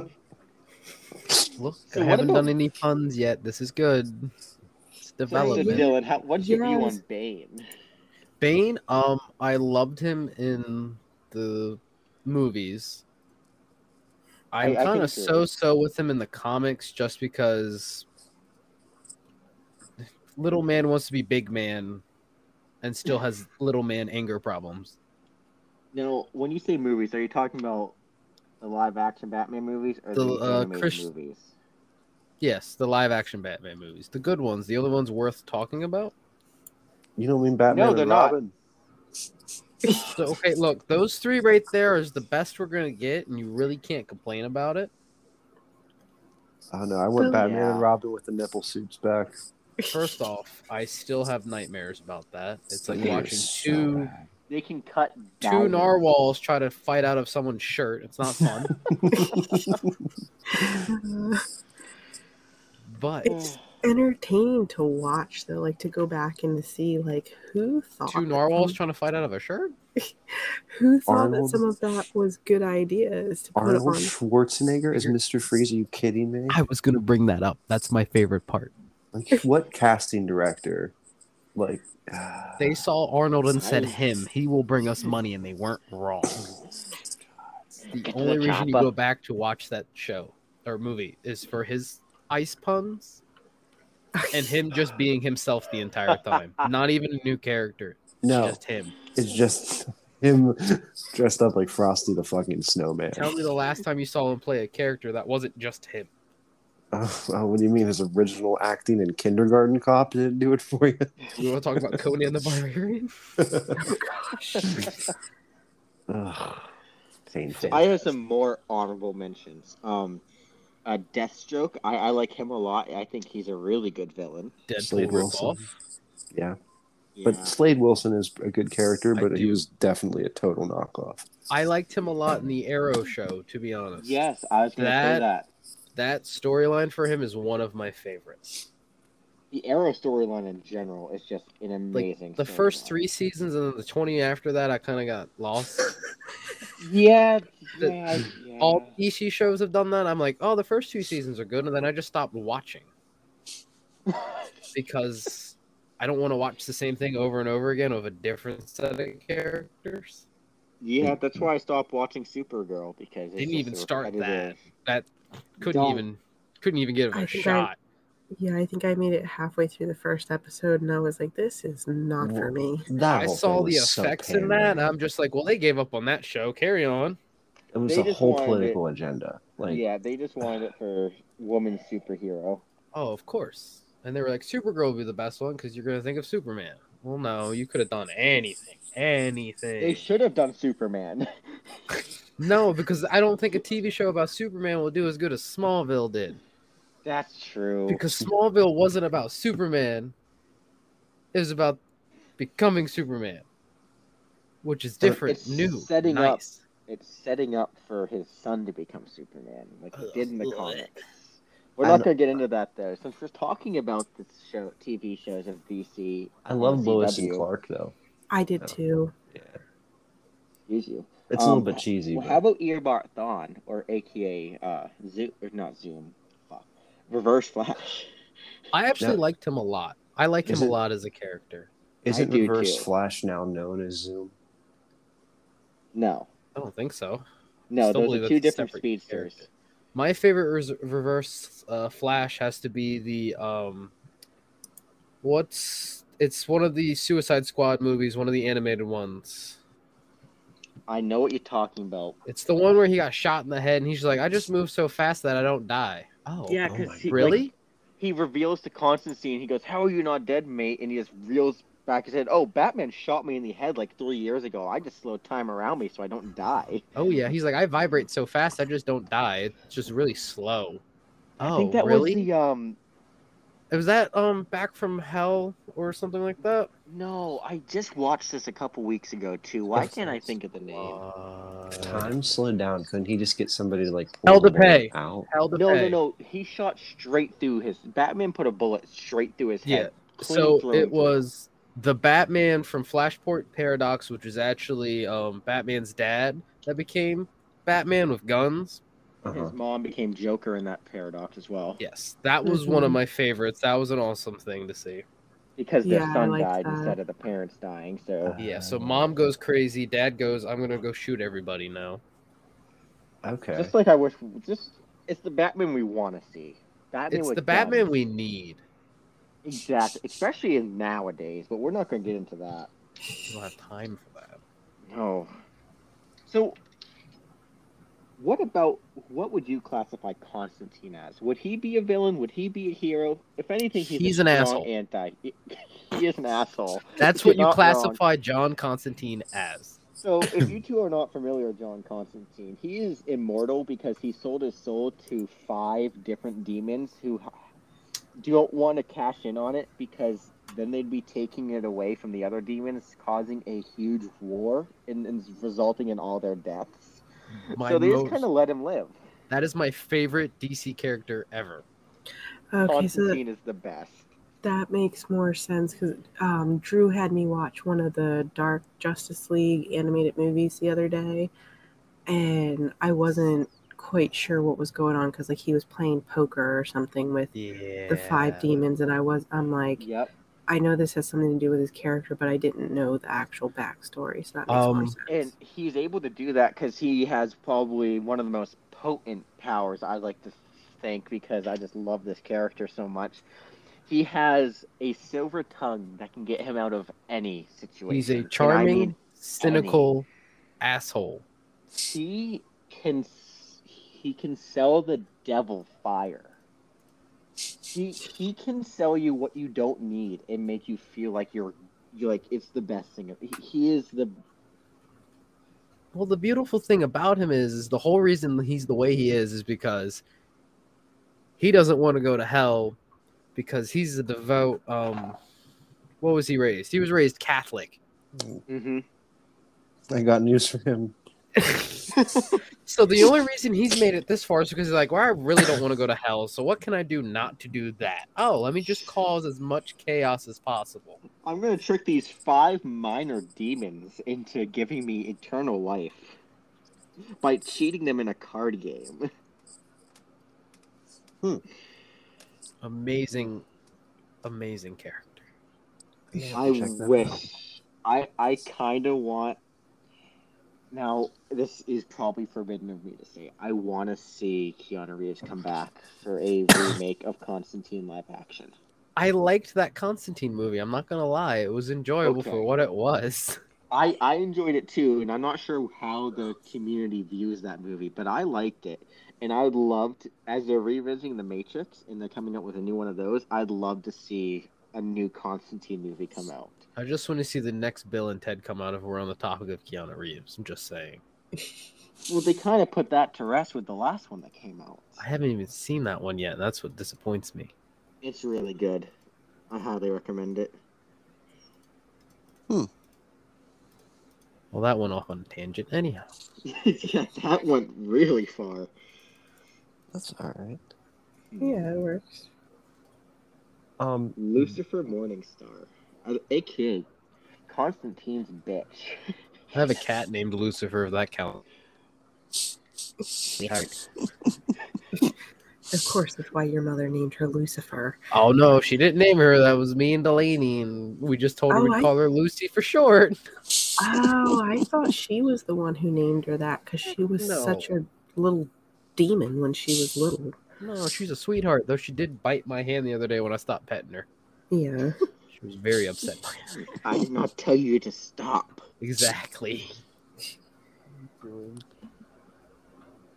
Speaker 4: Look,
Speaker 2: So
Speaker 4: I haven't
Speaker 2: about-
Speaker 4: done any puns yet. This is good. It's
Speaker 2: So,
Speaker 4: development.
Speaker 2: Dylan, how, what's your view on Bane?
Speaker 4: Bane, um, I loved him in the movies. I'm
Speaker 2: I- I
Speaker 4: kind of so so with him in the comics just because little man wants to be big man and still has little man anger problems.
Speaker 2: Now, when you say movies, are you talking about the live action Batman movies or the,
Speaker 4: The, uh,
Speaker 2: animated
Speaker 4: Chris-
Speaker 2: movies?
Speaker 4: Yes, the live action Batman movies. The good ones, the only ones worth talking about.
Speaker 1: You don't mean Batman
Speaker 2: No, they're
Speaker 1: and
Speaker 2: not.
Speaker 4: So okay, look, those three right there is the best we're gonna get, and you really can't complain about it.
Speaker 1: I oh no, I want
Speaker 3: Oh,
Speaker 1: Batman
Speaker 2: yeah.
Speaker 1: and Robin with the nipple suits back.
Speaker 4: First off, I still have nightmares about that. It's like
Speaker 1: They're
Speaker 4: watching
Speaker 1: so
Speaker 4: two
Speaker 1: bad.
Speaker 2: They can cut
Speaker 4: two
Speaker 2: diamonds.
Speaker 4: narwhals try to fight out of someone's shirt. It's not fun. But
Speaker 3: it's entertaining to watch though, like to go back and to see like who thought
Speaker 4: two narwhals trying to fight out of a shirt?
Speaker 3: who thought
Speaker 1: Arnold-
Speaker 3: that some of that was good ideas to put
Speaker 1: Arnold
Speaker 3: on.
Speaker 1: Schwarzenegger as
Speaker 4: You're-
Speaker 1: Mr. Freeze? Are you kidding me?
Speaker 4: I was gonna bring that up. That's my favorite part.
Speaker 1: Like, what casting director? Like,
Speaker 4: They saw Arnold and said him. He will bring us money, and they weren't wrong. Oh, the
Speaker 2: Get
Speaker 4: only
Speaker 2: the
Speaker 4: reason you go back to watch that show or movie is for his ice puns and him just being himself the entire time. Not even a new character. It's
Speaker 1: No.
Speaker 4: just him.
Speaker 1: it's just him dressed up like Frosty the fucking Snowman.
Speaker 4: Tell me the last time you saw him play a character that wasn't just him.
Speaker 1: Uh, uh, what do you mean? His original acting in Kindergarten Cop didn't do it for you?
Speaker 4: You want to talk about Conan the Barbarian?
Speaker 3: Oh gosh.
Speaker 1: Ugh, painful.
Speaker 2: I have some more honorable mentions. Um, uh, Deathstroke. I, I like him a lot. I think he's a really good villain.
Speaker 1: Slade
Speaker 4: Deadpool
Speaker 1: Wilson. Yeah,
Speaker 2: Yeah.
Speaker 1: but Slade Wilson is a good character,
Speaker 4: I
Speaker 1: but he was definitely a total knockoff.
Speaker 4: I liked him a lot in the Arrow show, to be honest.
Speaker 2: yes, I was going to say that.
Speaker 4: That storyline for him is one of my favorites.
Speaker 2: The Arrow storyline in general is just an
Speaker 4: Like
Speaker 2: amazing.
Speaker 4: the first
Speaker 2: storyline.
Speaker 4: three seasons and then the 20 after that, I kind of got lost.
Speaker 2: Yeah,
Speaker 4: The-
Speaker 2: yeah, yeah.
Speaker 4: All DC shows have done that. I'm like, oh, the first two seasons are good, and then I just stopped watching because I don't want to watch the same thing over and over again with a different set of characters.
Speaker 2: yeah, that's why I stopped watching Supergirl because it's
Speaker 4: Didn't even
Speaker 2: a
Speaker 4: start
Speaker 2: repetitive-
Speaker 4: Couldn't
Speaker 2: Don't.
Speaker 4: even couldn't even give it
Speaker 3: I
Speaker 4: a
Speaker 3: think I-
Speaker 4: shot.
Speaker 3: Yeah, I think I made it halfway through the first episode and I was like, this is not for me.
Speaker 1: That
Speaker 4: I saw the
Speaker 1: was so
Speaker 4: effects in that, and. I'm just like, well, they gave up on that show. Carry on.
Speaker 1: It was
Speaker 2: They
Speaker 1: a whole
Speaker 2: wanted
Speaker 1: political agenda. Like,
Speaker 2: yeah, they just wanted it for woman superhero.
Speaker 4: Oh, of course. And they were like, Supergirl would be the best one because you're gonna think of Superman. Well, no, you could have done anything, anything.
Speaker 2: They should have done Superman.
Speaker 4: No, because I don't think a TV show about Superman will do as good as Smallville did.
Speaker 2: That's true.
Speaker 4: Because Smallville wasn't about Superman. It was about becoming Superman. Which is different,
Speaker 2: It's
Speaker 4: new,
Speaker 2: setting up- it's setting up for his son to become Superman, like he did in the
Speaker 4: Ugh.
Speaker 2: comics. We're
Speaker 1: I
Speaker 2: not gonna get into that though, since we're talking about the show, TV shows of DC.
Speaker 1: I love
Speaker 2: on
Speaker 1: Lois and Clark though.
Speaker 3: I did
Speaker 1: Yeah.
Speaker 3: too.
Speaker 1: Yeah,
Speaker 2: Excuse you.
Speaker 1: It's a little
Speaker 2: Um,
Speaker 1: bit cheesy.
Speaker 2: Well,
Speaker 1: but
Speaker 2: how about Eobard Thawne, or AKA uh, Zoom, or not Zoom, fuck, Reverse Flash?
Speaker 4: I actually
Speaker 1: Yeah.
Speaker 4: liked him a lot. I like him
Speaker 1: Is
Speaker 4: a lot as a character.
Speaker 1: Isn't Reverse
Speaker 2: too.
Speaker 1: Flash now known as Zoom?
Speaker 2: No,
Speaker 4: I don't think so.
Speaker 2: no,
Speaker 4: Still
Speaker 2: those are two different
Speaker 4: separate
Speaker 2: speedsters.
Speaker 4: character. My favorite res- reverse uh, Flash has to be the um, what's it's one of the Suicide Squad movies, one of the animated ones.
Speaker 2: I know what you're talking about.
Speaker 4: It's the one where he got shot in the head, and he's like, "I just move so fast that I don't die."
Speaker 1: Oh,
Speaker 2: Yeah, because
Speaker 1: my
Speaker 2: he-
Speaker 4: Really?
Speaker 2: He reveals to Constantine, he goes, "How are you not dead, mate?" And he just reels back his head. Oh, Batman shot me in the head like three years ago. I just slowed time around me so I don't die.
Speaker 4: Oh yeah, he's like, "I vibrate so fast, I just don't die. It's just really slow." Oh,
Speaker 2: I think that
Speaker 4: really?
Speaker 2: was the um.
Speaker 4: Was that um back from hell or something like that?
Speaker 2: No, I just watched this a couple weeks ago too. Why can't I think of the name?
Speaker 4: Uh,
Speaker 1: Time slowed down. Couldn't he just get somebody to like pull
Speaker 4: Hell to
Speaker 1: the bullet
Speaker 4: pay.
Speaker 1: out?
Speaker 4: Hell to
Speaker 2: No, no,
Speaker 4: pay.
Speaker 2: no. He shot straight through his. Batman put a bullet straight through his
Speaker 4: Yeah,
Speaker 2: head. clean
Speaker 4: So it was the Batman from Flashpoint Paradox, which is actually um, Batman's dad that became Batman with guns.
Speaker 1: Uh-huh.
Speaker 2: His mom became Joker in that paradox as well.
Speaker 4: Yes, that was one of
Speaker 3: Mhm.
Speaker 4: my favorites. That was an awesome thing to see.
Speaker 2: Because their
Speaker 3: Yeah,
Speaker 2: son
Speaker 3: like
Speaker 2: died
Speaker 3: that.
Speaker 2: instead of the parents dying. So
Speaker 4: Yeah, so mom goes crazy, dad goes, I'm gonna go shoot everybody now.
Speaker 1: Okay.
Speaker 2: just like I wish, just it's the Batman we want to see. Batman
Speaker 4: It's
Speaker 2: with
Speaker 4: the Batman
Speaker 2: guns.
Speaker 4: we need.
Speaker 2: exactly, especially in nowadays. But we're not going to get into that.
Speaker 4: We don't have time for that.
Speaker 2: No. So, what about what would you classify Constantine as? Would he be a villain? Would he be a hero? If anything, he's,
Speaker 4: He's an asshole.
Speaker 2: Anti. He, he is an asshole.
Speaker 4: That's what you
Speaker 2: not wrong.
Speaker 4: classify John Constantine as.
Speaker 2: So, if you two are not familiar with John Constantine, he is immortal because he sold his soul to five different demons who don't want to cash in on it because then they'd be taking it away from the other demons, causing a huge war and, and resulting in all their deaths.
Speaker 4: My
Speaker 2: so they
Speaker 4: most-
Speaker 2: just kind of let him live.
Speaker 4: That is my favorite DC character ever.
Speaker 3: Okay, so
Speaker 2: Constantine is the best.
Speaker 3: that makes more sense because um, Drew had me watch one of the Dark Justice League animated movies the other day, and I wasn't quite sure what was going on because like he was playing poker or something with
Speaker 4: Yeah.
Speaker 3: the five demons, and I was I'm like
Speaker 2: Yep.
Speaker 3: I know this has something to do with his character, but I didn't know the actual backstory, so that makes
Speaker 4: Um,
Speaker 3: more sense.
Speaker 2: And he's able to do that because he has probably one of the most potent powers I like to think because I just love this character so much. He has a silver tongue that can get him out of any situation.
Speaker 4: He's a
Speaker 2: And I
Speaker 4: charming,
Speaker 2: mean,
Speaker 4: cynical asshole.
Speaker 2: he can he can sell the devil fire. He he can sell you what you don't need and make you feel like you're you're like it's the best thing. He, he is the
Speaker 4: Well, the beautiful thing about him is, is the whole reason he's the way he is is because he doesn't want to go to hell because he's a devout. Um, what was he raised? He was raised Catholic.
Speaker 2: hmm
Speaker 1: I got news for him.
Speaker 4: So the only reason he's made it this far is because he's like, well, I really don't want to go to hell. So what can I do not to do that? Oh, let me just cause as much chaos as possible.
Speaker 2: I'm gonna trick these five minor demons into giving me eternal life. by cheating them in a card game. Hmm.
Speaker 4: Amazing, amazing character.
Speaker 2: I wish. I I kind of want. Now this is probably forbidden of me to say. I want to see Keanu Reeves come back for a remake of Constantine live action.
Speaker 4: I liked that Constantine movie. I'm not gonna lie, it was enjoyable for what it was.
Speaker 2: I I enjoyed it too, and I'm not sure how the community views that movie, but I liked it, and I'd love to, as they're revisiting the Matrix and they're coming up with a new one of those. I'd love to see a new Constantine movie come out.
Speaker 4: I just want to see the next Bill and Ted come out if we're on the topic of Keanu Reeves. I'm just saying.
Speaker 2: Well, they kind of put that to rest with the last one that came out.
Speaker 4: I haven't even seen that one yet. That's what disappoints me.
Speaker 2: It's really good. I highly recommend it. Hmm.
Speaker 4: Well, that went off on a tangent. Anyhow,
Speaker 2: yeah, that went really far.
Speaker 1: That's all right.
Speaker 3: Yeah, it works.
Speaker 1: Um,
Speaker 2: Lucifer Morningstar, a, a kid, Constantine's bitch.
Speaker 4: I have a cat named Lucifer. If that counts. Yeah.
Speaker 3: Of course, that's why your mother named her Lucifer.
Speaker 4: Oh no, she didn't name her. That was me and Delaney, and we just told her
Speaker 3: Oh,
Speaker 4: we'd
Speaker 3: I-
Speaker 4: call her Lucy for short.
Speaker 3: Oh, I thought she was the one who named her that because she was
Speaker 4: No.
Speaker 3: such a little demon when she was little.
Speaker 4: No, she's a sweetheart. Though she did bite my hand the other day when I stopped petting her.
Speaker 3: Yeah.
Speaker 4: She was very upset by it.
Speaker 2: I did not tell you to stop.
Speaker 4: Exactly.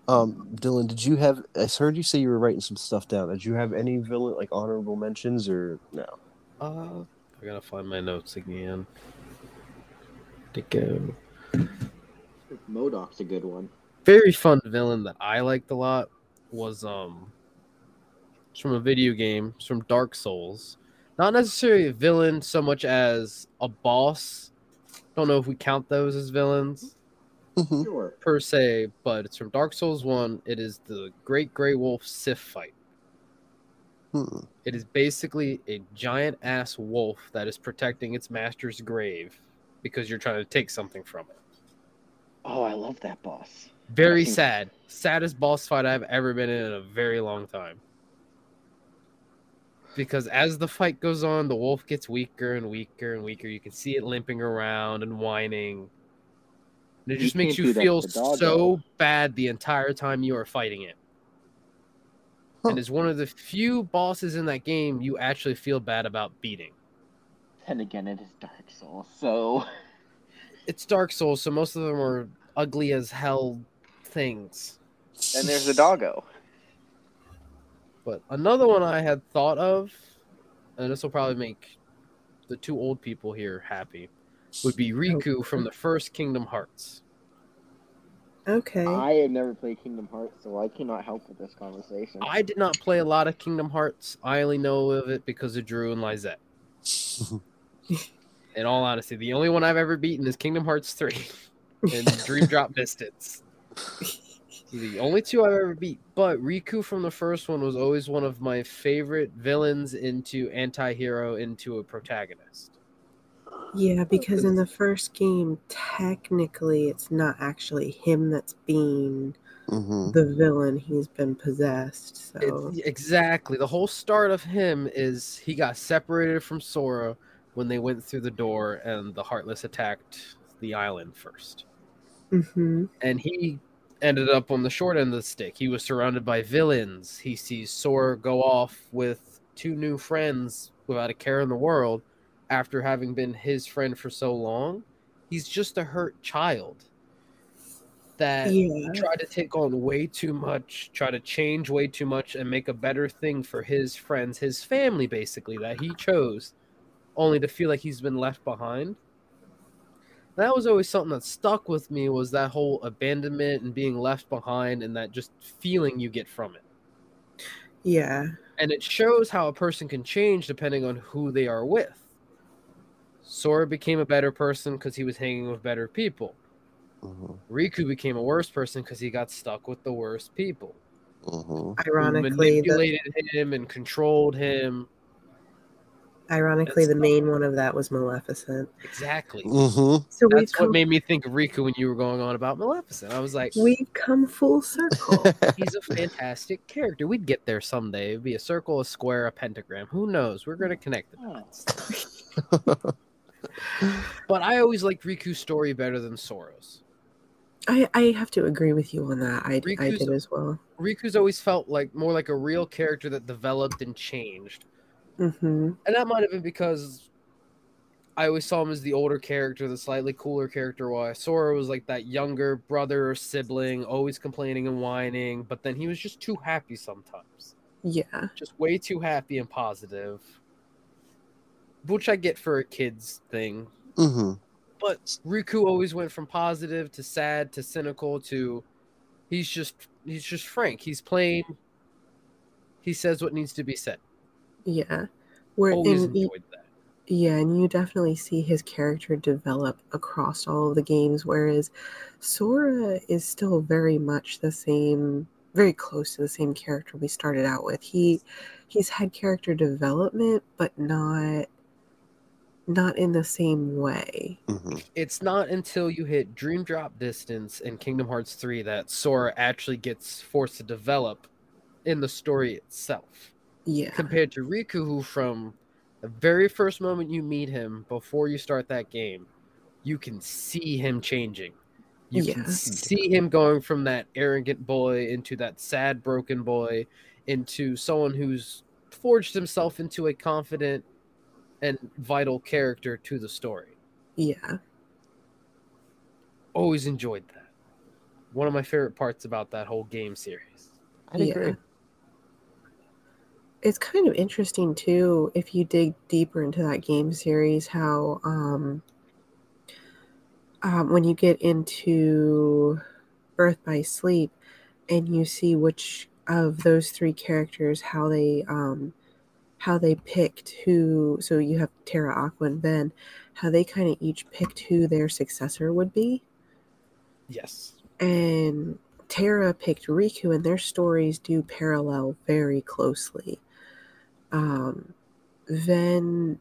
Speaker 1: um, Dylan, did you have? I heard you say you were writing some stuff down. Did you have any villain like honorable mentions or no?
Speaker 4: Uh, I gotta find my notes again. To go.
Speaker 2: MODOK's a good one.
Speaker 4: Very fun villain that I liked a lot was um. It's from a video game. It's from Dark Souls. Not necessarily a villain so much as a boss. Don't know if we count those as villains.
Speaker 1: Mhm.
Speaker 4: Per se, but it's from Dark Souls 1. It is the Great Grey Wolf Sif fight.
Speaker 1: Hmm.
Speaker 4: It is basically a giant ass wolf that is protecting its master's grave because you're trying to take something from it.
Speaker 2: Oh, I love that boss.
Speaker 4: Very
Speaker 2: think-
Speaker 4: sad. Saddest boss fight I've ever been in in a very long time. Because as the fight goes on, the wolf gets weaker and weaker and weaker. You can see it limping around and whining. And it
Speaker 2: You
Speaker 4: just makes you feel
Speaker 2: to the dog,
Speaker 4: so bad the entire time you are fighting it.
Speaker 1: Huh.
Speaker 4: And it's one of the few bosses in that game you actually feel bad about beating.
Speaker 2: And again, it is Dark Souls, so
Speaker 4: It's Dark Souls, so most of them are ugly as hell things.
Speaker 2: and there's the doggo.
Speaker 4: But another one I had thought of, and this will probably make the two old people here happy, would be oh. Riku from the first Kingdom Hearts.
Speaker 3: Okay.
Speaker 2: I have never played Kingdom Hearts, so I cannot help with this conversation.
Speaker 4: I did not play a lot of Kingdom Hearts. I only know of it because of Drew and Lizette. In all honesty, the only one I've ever beaten is Kingdom Hearts 3 and Dream Drop Distance. The only two I've ever beat. But Riku from the first one was always one of my favorite villains into anti hero into a protagonist.
Speaker 3: yeah, because in the first game, technically, it's not actually him that's being
Speaker 1: Mhm.
Speaker 3: the villain. He's been possessed. So
Speaker 4: It- exactly. The whole start of him is he got separated from Sora when they went through the door and the Heartless attacked the island first.
Speaker 3: hmm
Speaker 4: and he ended up on the short end of the stick. He was surrounded by villains. He sees Sora go off with two new friends without a care in the world after having been his friend for so long. He's just a hurt child that
Speaker 3: yeah.
Speaker 4: tried to take on way too much, try to change way too much, and make a better thing for his friends, his family, basically, that he chose, only to feel like he's been left behind. That was always something that stuck with me was that whole abandonment and being left behind and that just feeling you get from it.
Speaker 3: Yeah.
Speaker 4: And it shows how a person can change depending on who they are with. Sora became a better person because he was hanging with better people.
Speaker 1: Mhm.
Speaker 4: Riku became a worse person because he got stuck with the worst people.
Speaker 1: Mhm.
Speaker 4: who
Speaker 3: Ironically, the,
Speaker 4: manipulated him and controlled him.
Speaker 3: Ironically,
Speaker 4: That's
Speaker 3: the main one of that was Maleficent.
Speaker 4: Exactly.
Speaker 1: Mm-hmm.
Speaker 3: So we've
Speaker 4: That's what made me think of Riku when you were going on about Maleficent. I was like,
Speaker 3: we've come full circle.
Speaker 4: he's a fantastic character. We'd get there someday. It'd be a circle, a square, a pentagram. Who knows? We're gonna connect the
Speaker 2: Oh.
Speaker 4: dots. But I always liked Riku's story better than Sora's.
Speaker 3: I, I have to agree with you on that. I, I did as well.
Speaker 4: Riku's always felt like more like a real character that developed and changed.
Speaker 3: Hmm
Speaker 4: And that might have been because I always saw him as the older character, the slightly cooler character, while Sora was like that younger brother or sibling, always complaining and whining, but then he was just too happy sometimes.
Speaker 3: Yeah.
Speaker 4: Just way too happy and positive. Which I get for a kid's thing.
Speaker 1: Mm-hmm.
Speaker 4: But Riku always went from positive to sad to cynical to he's just he's just frank. He's plain. He says what needs to be said.
Speaker 3: Yeah. Where
Speaker 4: Always
Speaker 3: in,
Speaker 4: enjoyed that.
Speaker 3: Yeah, and you definitely see his character develop across all of the games, whereas Sora is still very much the same, very close to the same character we started out with. He he's had character development, but not not in the same way.
Speaker 1: Mm-hmm.
Speaker 4: it's not until you hit Dream Drop Distance in Kingdom Hearts 3 that Sora actually gets forced to develop in the story itself.
Speaker 3: Yeah.
Speaker 4: Compared to Riku, who from the very first moment you meet him before you start that game, you can see him changing. You
Speaker 3: Yeah.
Speaker 4: can see him going from that arrogant boy into that sad, broken boy into someone who's forged himself into a confident and vital character to the story
Speaker 3: Yeah.
Speaker 4: always enjoyed that. One of my favorite parts about that whole game series.
Speaker 1: I'd agree.
Speaker 3: It's kind of interesting too if you dig deeper into that game series how um, um when you get into Birth by Sleep and you see which of those three characters how they um how they picked who so you have Terra, Aqua and Ven how they kind of each picked who their successor would be
Speaker 4: Yes.
Speaker 3: and Terra picked Riku, and their stories do parallel very closely. Um, Ven,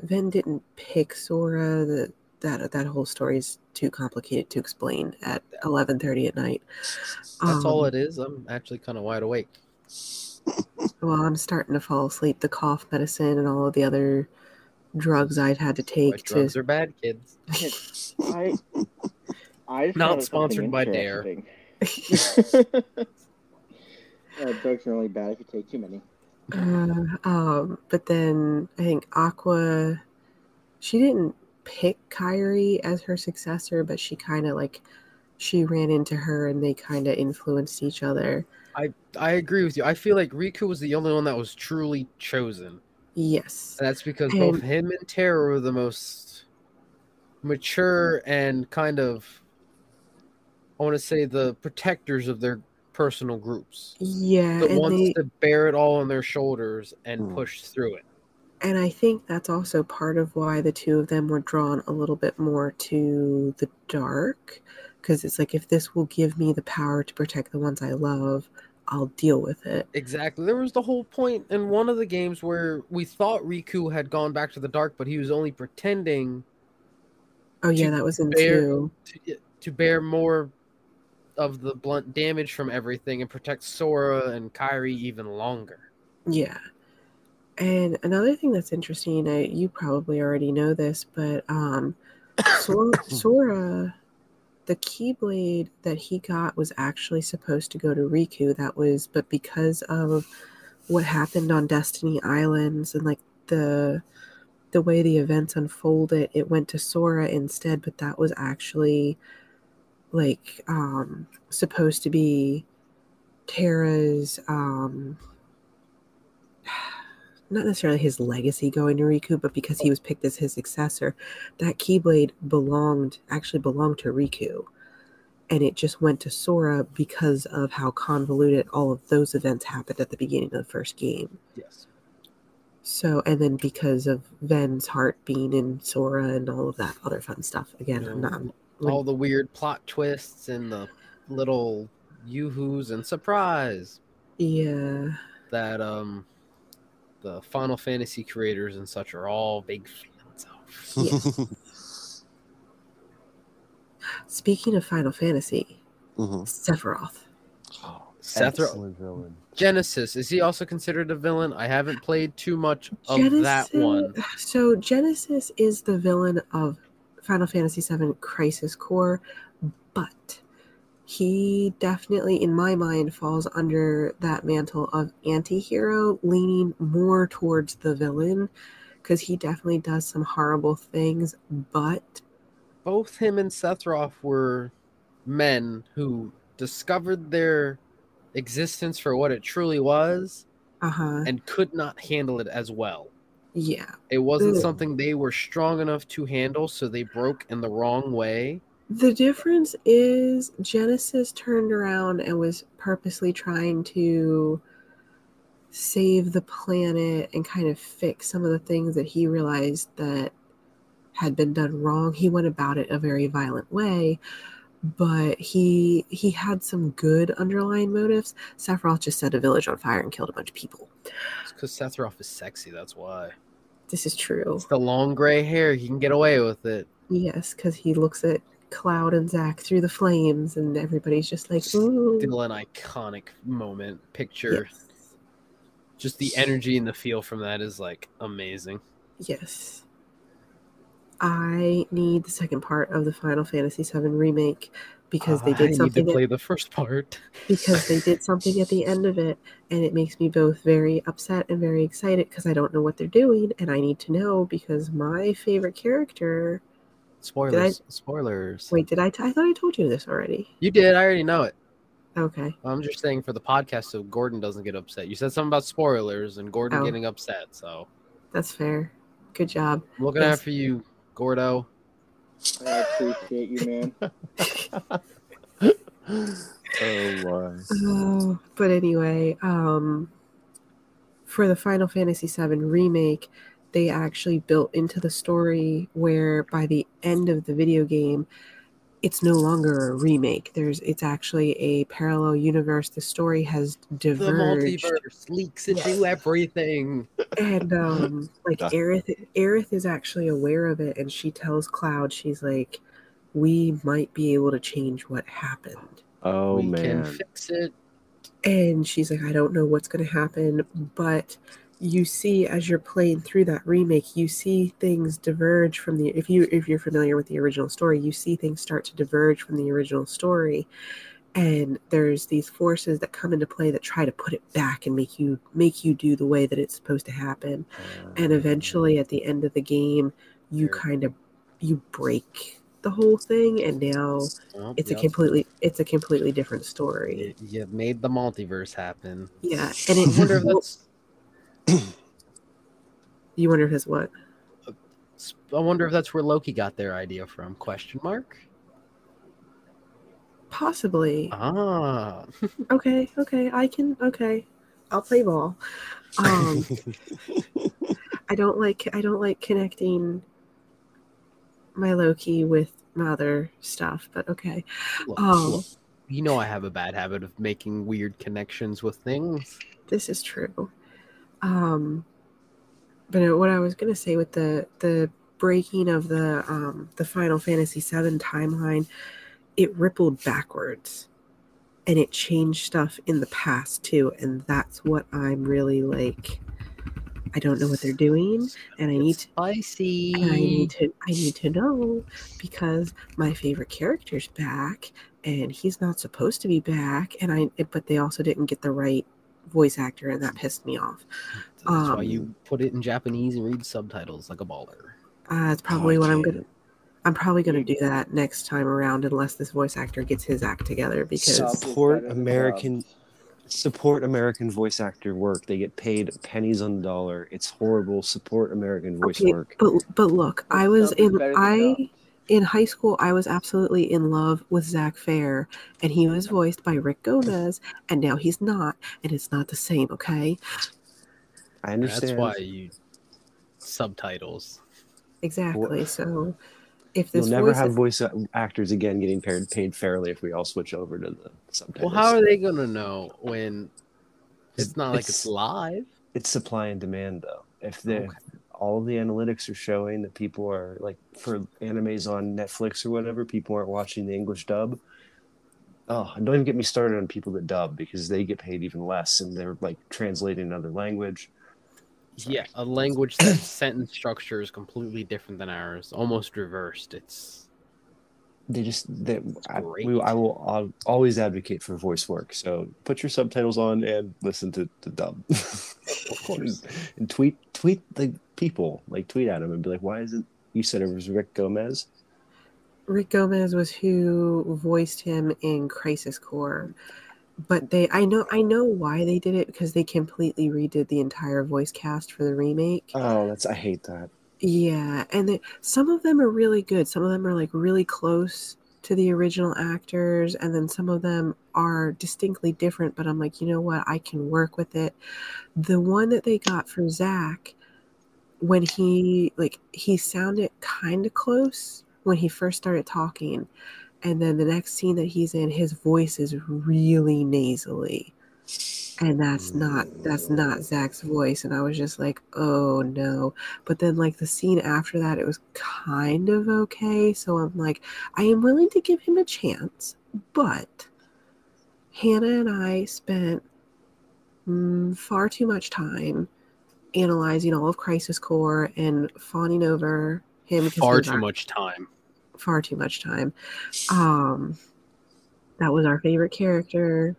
Speaker 3: Ven didn't pick Sora. The, that that whole story is too complicated to explain at eleven thirty at night.
Speaker 4: That's all
Speaker 3: Um,
Speaker 4: it is. I'm actually kind of wide awake.
Speaker 3: Well, I'm starting to fall asleep. The cough medicine and all of the other drugs I've had to
Speaker 4: Why
Speaker 3: take
Speaker 4: drugs
Speaker 3: to.
Speaker 4: are bad, kids.
Speaker 2: I, I just
Speaker 4: Not
Speaker 2: thought of something
Speaker 4: sponsored by Dare.
Speaker 2: uh, drugs are only bad if you take too many.
Speaker 3: Uh, um, but then I think Aqua, she didn't pick Kairi as her successor, but she kind of like she ran into her and they kind of influenced each other.
Speaker 4: I I agree with you. I feel like Riku was the only one that was truly chosen.
Speaker 3: Yes.
Speaker 4: And that's because both him and Terra were the most mature and kind of, I want to say, the protectors of their personal groups.
Speaker 3: Yeah,
Speaker 4: The
Speaker 3: and
Speaker 4: ones
Speaker 3: they
Speaker 4: to bear it all on their shoulders and
Speaker 1: Hmm.
Speaker 4: push through it.
Speaker 3: and I think that's also part of why the two of them were drawn a little bit more to the dark because it's like if this will give me the power to protect the ones I love, I'll deal with it.
Speaker 4: Exactly. There was the whole point in one of the games where we thought Riku had gone back to the dark, but he was only pretending
Speaker 3: Oh yeah, that was in
Speaker 4: bear-
Speaker 3: two.
Speaker 4: to, to bear more of the blunt damage from everything and protect Sora and Kairi even longer.
Speaker 3: Yeah. And another thing that's interesting, I, you probably already know this, but um, Sora, Sora, the Keyblade that he got was actually supposed to go to Riku. That was, but because of what happened on Destiny Islands and like the the way the events unfolded, it went to Sora instead. But that was actually like um, supposed to be Terra's um, not necessarily his legacy going to Riku, but because he was picked as his successor, that Keyblade belonged actually belonged to Riku. And it just went to Sora because of how convoluted all of those events happened at the beginning of the first game.
Speaker 4: Yes.
Speaker 3: So, and then because of Ven's heart being in Sora and all of that other fun stuff. Again, I'm not. I'm-
Speaker 4: All the weird plot twists and the little yoo-hoos and surprise
Speaker 3: yeah.
Speaker 4: that um the Final Fantasy creators and such are all big fans of.
Speaker 3: Yeah. Speaking of Final Fantasy,
Speaker 1: Mhm.
Speaker 3: Sephiroth.
Speaker 4: Seth Ro-
Speaker 1: Excellent villain.
Speaker 4: Genesis is he also considered a villain? I haven't played too much of that one.
Speaker 3: So Genesis is the villain of Final Fantasy VII Crisis Core, but he definitely, in my mind, falls under that mantle of anti-hero, leaning more towards the villain, because he definitely does some horrible things. But
Speaker 4: Both him and Sephiroth were men who discovered their existence for what it truly was
Speaker 3: uh huh,
Speaker 4: and could not handle it as well.
Speaker 3: Yeah.
Speaker 4: It wasn't something they were strong enough to handle, so they broke in the wrong way.
Speaker 3: The difference is Genesis turned around and was purposely trying to save the planet and kind of fix some of the things that he realized that had been done wrong. He went about it a very violent way, but he he had some good underlying motives. Sephiroth just set a village on fire and killed a bunch of people.
Speaker 4: It's because Sephiroth is sexy, that's why.
Speaker 3: This is true.
Speaker 4: It's the long gray hair, he can get away with it.
Speaker 3: Yes, because he looks at Cloud and Zack through the flames, and everybody's just like, ooh.
Speaker 4: Still an iconic moment. Picture
Speaker 3: Yes.
Speaker 4: just the energy and the feel from that is like amazing.
Speaker 3: Yes. I need the second part of the Final Fantasy VII remake because they did something.
Speaker 4: I need to
Speaker 3: at,
Speaker 4: play the first part.
Speaker 3: because they did something at the end of it and it makes me both very upset and very excited because I don't know what they're doing and I need to know because my favorite character
Speaker 4: Spoilers. Spoilers.
Speaker 3: wait did I t- I thought I told you this already
Speaker 4: You did. I already know it.
Speaker 3: okay
Speaker 4: I'm just saying for the podcast so Gordon doesn't get upset. You said something about spoilers and Gordon
Speaker 3: Oh.
Speaker 4: getting upset. So
Speaker 3: that's fair good job
Speaker 4: I'm looking
Speaker 3: Yes.
Speaker 4: out for you, Gordo.
Speaker 5: I appreciate you, man.
Speaker 1: Oh my.
Speaker 3: Oh, but anyway, um, for the Final Fantasy VII remake, they actually built into the story where by the end of the video game, it's no longer a remake. There's it's actually a parallel universe. The story has diverged.
Speaker 4: The multiverse leaks into everything.
Speaker 3: and um, like
Speaker 1: Duh.
Speaker 3: Aerith, Aerith is actually aware of it, and she tells Cloud, she's like, "We might be able to change what happened."
Speaker 1: Oh
Speaker 4: we
Speaker 1: man.
Speaker 4: can fix it.
Speaker 3: and she's like i don't know what's going to happen but you see as you're playing through that remake you see things diverge from the if you if you're familiar with the original story you see things start to diverge from the original story. And there's these forces that come into play that try to put it back and make you make you do the way that it's supposed to happen. And oh. eventually at the end of the game you kind of you break the whole thing and now
Speaker 4: Oh,
Speaker 3: it's a completely it's a completely different story.
Speaker 4: You- made the multiverse happen.
Speaker 3: yeah and it
Speaker 4: wonder if that's.
Speaker 3: You wonder if it's what?
Speaker 4: I wonder if that's where Loki got their idea from. Question mark.
Speaker 3: Possibly.
Speaker 4: Ah,
Speaker 3: Okay, okay, I can. Okay, I'll play ball. Um, I don't like. I don't like connecting my Loki with my other stuff, but okay.
Speaker 4: look,
Speaker 3: Um,
Speaker 4: look. You know I have a bad habit of making weird connections with things.
Speaker 3: This is true. Um, but what I was gonna say with the the breaking of the um the Final Fantasy VII timeline, it rippled backwards, and it changed stuff in the past too, and that's what I'm really like. I don't know what they're doing, and I need to.
Speaker 4: spicy.
Speaker 3: And I need to I need to know because my favorite character's back and he's not supposed to be back and I but they also didn't get the right voice actor and that pissed me off.
Speaker 4: That's why
Speaker 3: um,
Speaker 4: you put it in Japanese and read subtitles like a baller.
Speaker 3: Uh, that's
Speaker 1: Oh,
Speaker 3: probably
Speaker 1: I
Speaker 3: what I'm gonna I'm probably gonna do that next time around unless this voice actor gets his act together because
Speaker 1: support American support American voice actor work. They get paid pennies on the dollar. It's horrible. Support American voice
Speaker 3: Okay,
Speaker 1: work.
Speaker 3: but but look, I was in I
Speaker 5: dub.
Speaker 3: In high school I was absolutely in love with Zack Fair and he was voiced by Rick Gomez and now he's not and it's not the same, okay?
Speaker 1: I understand.
Speaker 4: That's why you subtitles.
Speaker 3: Exactly. So if this You'll
Speaker 1: never
Speaker 3: voice
Speaker 1: have voice uh, actors again getting paid paid fairly if we all switch over to the subtitles.
Speaker 4: Well, how are they gonna know when it's not like it's
Speaker 1: It's-
Speaker 4: live?
Speaker 1: it's supply and demand though. If the
Speaker 4: Okay.
Speaker 1: All the analytics are showing that people are like for animes on Netflix or whatever, people aren't watching the English dub. Oh, and don't even get me started on people that dub because they get paid even less and they're like translating another language.
Speaker 4: Yeah, a language that sentence structure is completely different than ours, almost reversed. It's
Speaker 1: They just they I, we, I will al- always advocate for voice work. So put your subtitles on and listen to the dub.
Speaker 4: of course.
Speaker 1: and tweet tweet the people like tweet at him and be like, why isn't you said it was Rick Gomez?
Speaker 3: Rick Gomez was who voiced him in Crisis Core. But they I know I know why they did it because they completely redid the entire voice cast for the remake.
Speaker 1: Oh, that's I hate that.
Speaker 3: Yeah, and they, some of them are really good. Some of them are like really close to the original actors, and then some of them are distinctly different. But I'm like, you know what? I can work with it. The one that they got for Zack, when he like he sounded kind of close when he first started talking, and then the next scene that he's in, his voice is really nasally. And that's not that's not Zack's voice. And I was just like, oh no. But then like the scene after that, it was kind of okay. So I'm like, I am willing to give him a chance. But Hannah and I spent mm, far too much time analyzing all of Crisis Core and fawning over him.
Speaker 4: Far too
Speaker 3: our-
Speaker 4: much time.
Speaker 3: far too much time. Um, that was our favorite character.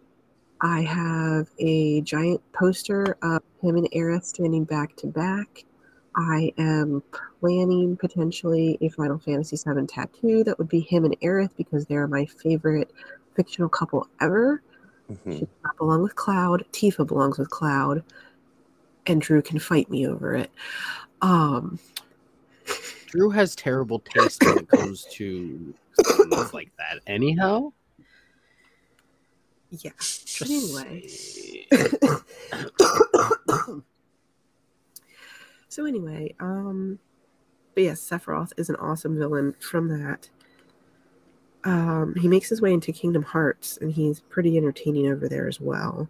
Speaker 3: I have a giant poster of him and Aerith standing back to back. I am planning potentially a Final Fantasy VII tattoo that would be him and Aerith because they're my favorite fictional couple ever.
Speaker 1: Mhm.
Speaker 3: She does not belong with Cloud. Tifa belongs with Cloud, and Drew can fight me over it. Um,
Speaker 4: Drew has terrible taste when it comes to things like that. Anyhow,
Speaker 3: yeah.
Speaker 4: just
Speaker 3: Anyway. so anyway, um, but yes, Sephiroth is an awesome villain from that. Um, he makes his way into Kingdom Hearts, and he's pretty entertaining over there as well.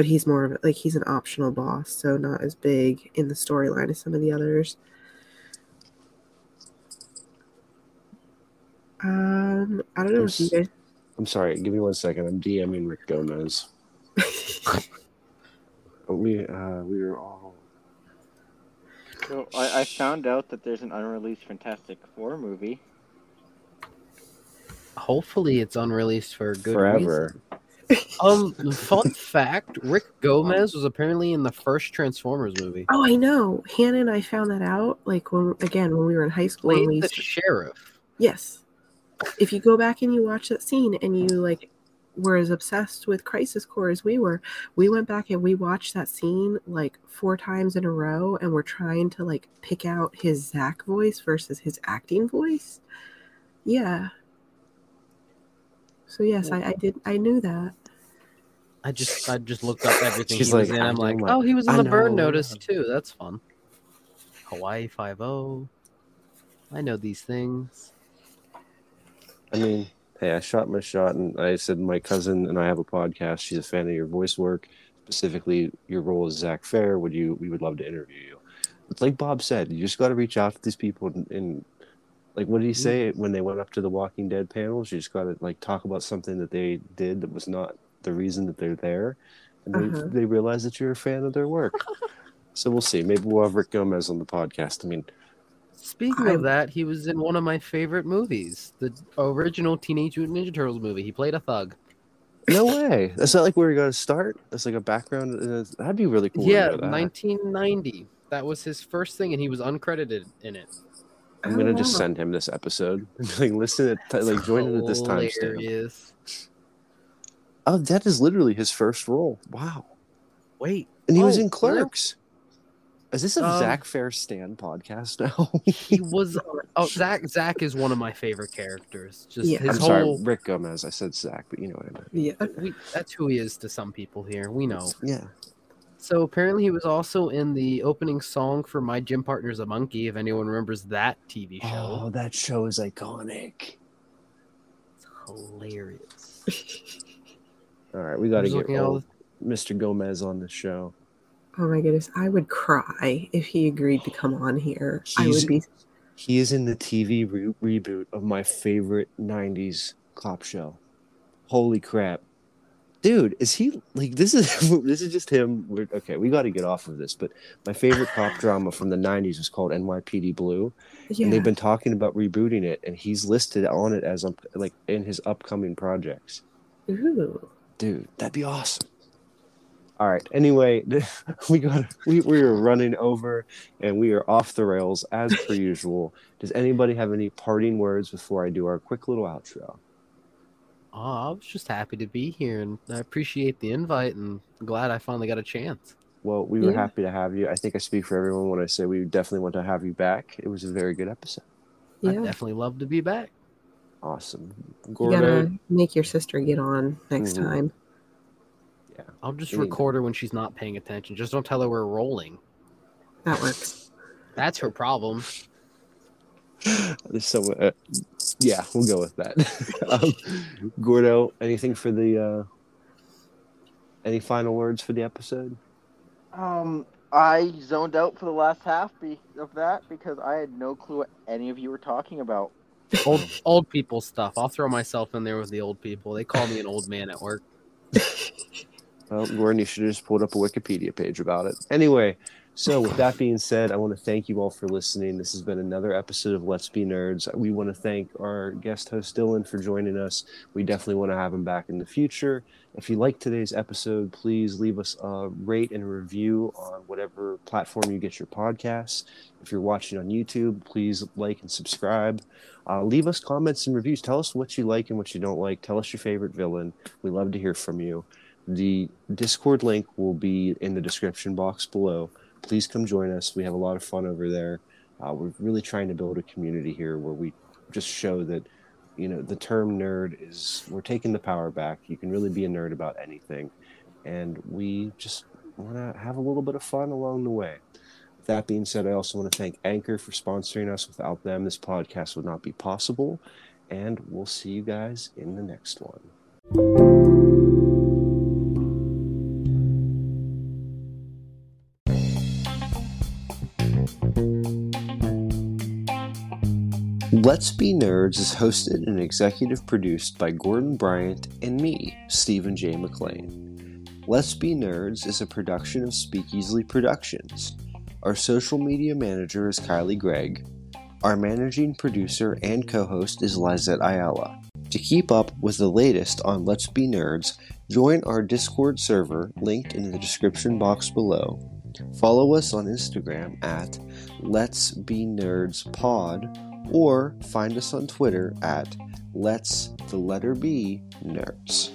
Speaker 3: But he's more of a, like he's an optional boss, so not as big in the storyline as some of the others. Um, I don't know if you guys.
Speaker 1: I'm sorry. Give me one second. I'm DMing Rick Gomez. we uh we were all
Speaker 5: So I, I found out that there's an unreleased Fantastic Four movie.
Speaker 4: hopefully it's unreleased for good
Speaker 1: forever.
Speaker 4: reason. Um, fun fact: Rick Gomez was apparently in the first Transformers movie.
Speaker 3: Oh, I know. Hannah and I found that out like when again when we were in high school.
Speaker 4: Played
Speaker 3: we
Speaker 4: the sheriff.
Speaker 3: Yes. If you go back and you watch that scene and you like were as obsessed with Crisis Core as we were, we went back and we watched that scene like four times in a row and we're trying to like pick out his Zack voice versus his acting voice. Yeah. So yes, I, I did I knew that.
Speaker 4: I just I just looked up everything
Speaker 1: She's
Speaker 4: he was
Speaker 1: like,
Speaker 4: in.
Speaker 1: I
Speaker 4: I'm
Speaker 1: know
Speaker 4: like,
Speaker 1: my-
Speaker 4: oh, he was in
Speaker 1: I
Speaker 4: the Burn. Notice too. That's fun. Hawaii Five O. I know these things.
Speaker 1: I mean, hey, I shot my shot, and I said my cousin and I have a podcast. She's a fan of your voice work, specifically your role as Zack Fair. Would you? We would love to interview you. It's like Bob said, you just got to reach out to these people and, and like what did he mm-hmm. say when they went up to the Walking Dead panels? You just got to like talk about something that they did that was not the reason that they're there, and they
Speaker 3: Uh-huh.
Speaker 1: they realize that you're a fan of their work. so we'll see. Maybe we'll have Rick Gomez on the podcast. I mean,
Speaker 4: Speaking
Speaker 3: I-
Speaker 4: of that, he was in one of my favorite movies, the original Teenage Mutant Ninja Turtles movie. He played a thug.
Speaker 1: no way. That's not like where you got to start. That's like a background. That'd be really cool.
Speaker 4: yeah,
Speaker 1: that.
Speaker 4: 1990. That was his first thing, and he was uncredited in it.
Speaker 1: I'm
Speaker 3: Oh,
Speaker 1: gonna just
Speaker 3: wow.
Speaker 1: send him this episode. like listen at like join in at this timestamp.
Speaker 4: Hilarious.
Speaker 1: Oh, that is literally his first role. Wow.
Speaker 4: Wait,
Speaker 1: And he was
Speaker 4: Oh,
Speaker 1: in
Speaker 4: really?
Speaker 1: Clerks. Is this a
Speaker 4: Um,
Speaker 1: Zack Fair Stan podcast now?
Speaker 4: he was. Oh, Zack. Zack is one of my favorite characters. Just
Speaker 3: Yeah.
Speaker 4: his
Speaker 1: I'm sorry,
Speaker 4: whole.
Speaker 1: Rick Gomez. I said Zack, but you know what I meant.
Speaker 3: Yeah.
Speaker 4: We, that's who he is to some people here. We know.
Speaker 1: Yeah.
Speaker 4: So apparently, he was also in the opening song for "My Gym Partner's a Monkey." If anyone remembers that TV show,
Speaker 1: Oh, that show is iconic.
Speaker 4: it's hilarious.
Speaker 1: All right, we got to get
Speaker 4: looking at
Speaker 1: old Mr. Gomez on the show.
Speaker 3: Oh my goodness, I would cry if he agreed to come on here. I would be
Speaker 1: He is in the TV re- reboot of my favorite '90s cop show. Holy crap, dude! Is he like this? Is this is just him? We're, okay, we got to get off of this. But my favorite cop drama from the '90s was called NYPD Blue,
Speaker 3: yeah.
Speaker 1: and they've been talking about rebooting it, and he's listed on it as um, like in his upcoming projects.
Speaker 3: Ooh.
Speaker 1: Dude, that'd be awesome. All right. Anyway, we got we we are running over and we are off the rails as per usual. Does anybody have any parting words before I do our quick little outro?
Speaker 4: Oh, I was just happy to be here, and I appreciate the invite, and glad I finally got a chance.
Speaker 1: Well, we were
Speaker 3: Yeah.
Speaker 1: happy to have you. I think I speak for everyone when I say we definitely want to have you back. It was a very good episode.
Speaker 4: I
Speaker 3: Yeah.
Speaker 4: definitely love to be back.
Speaker 1: Awesome.
Speaker 3: You gotta make your sister get on next
Speaker 1: Mhm.
Speaker 3: time.
Speaker 4: Yeah, I'll just
Speaker 1: We
Speaker 4: record her when she's not paying attention. Just don't tell her we're rolling.
Speaker 3: That works.
Speaker 4: That's her problem.
Speaker 1: so uh, yeah, we'll go with that. um, Gordo, anything for the uh any final words for the episode?
Speaker 5: Um, I zoned out for the last half be- of that because I had no clue what any of you were talking about.
Speaker 4: Old old people stuff. I'll throw myself in there with the old people. They call me an old man at work.
Speaker 1: Well, Gordon, you should have just pulled up a Wikipedia page about it. Anyway, so with that being said, I want to thank you all for listening. This has been another episode of Let's Be Nerds. We want to thank our guest host Dylan for joining us. We definitely want to have him back in the future. If you like today's episode, please leave us a rate and review on whatever platform you get your podcasts. If you're watching on YouTube, please like and subscribe. Uh, leave us comments and reviews. Tell us what you like and what you don't like. Tell us your favorite villain. We love to hear from you. The Discord link will be in the description box below. Please come join us. We have a lot of fun over there. Uh, we're really trying to build a community here where we just show that, you know, the term nerd is, we're taking the power back. You can really be a nerd about anything. And we just want to have a little bit of fun along the way. That being said, I also want to thank Anchor for sponsoring us. Without them, this podcast would not be possible. And we'll see you guys in the next one. Let's Be Nerds is hosted and executive produced by Gordon Bryant and me, Stephen J. McLean. Let's Be Nerds is a production of Speak Easily Productions. Our social media manager is Kylie Gregg. Our managing producer and co host is Lizette Ayala. To keep up with the latest on Let's Be Nerds, join our Discord server linked in the description box below. Follow us on Instagram at Let's Be Nerds Pod or find us on Twitter at Let's the letter B Nerds.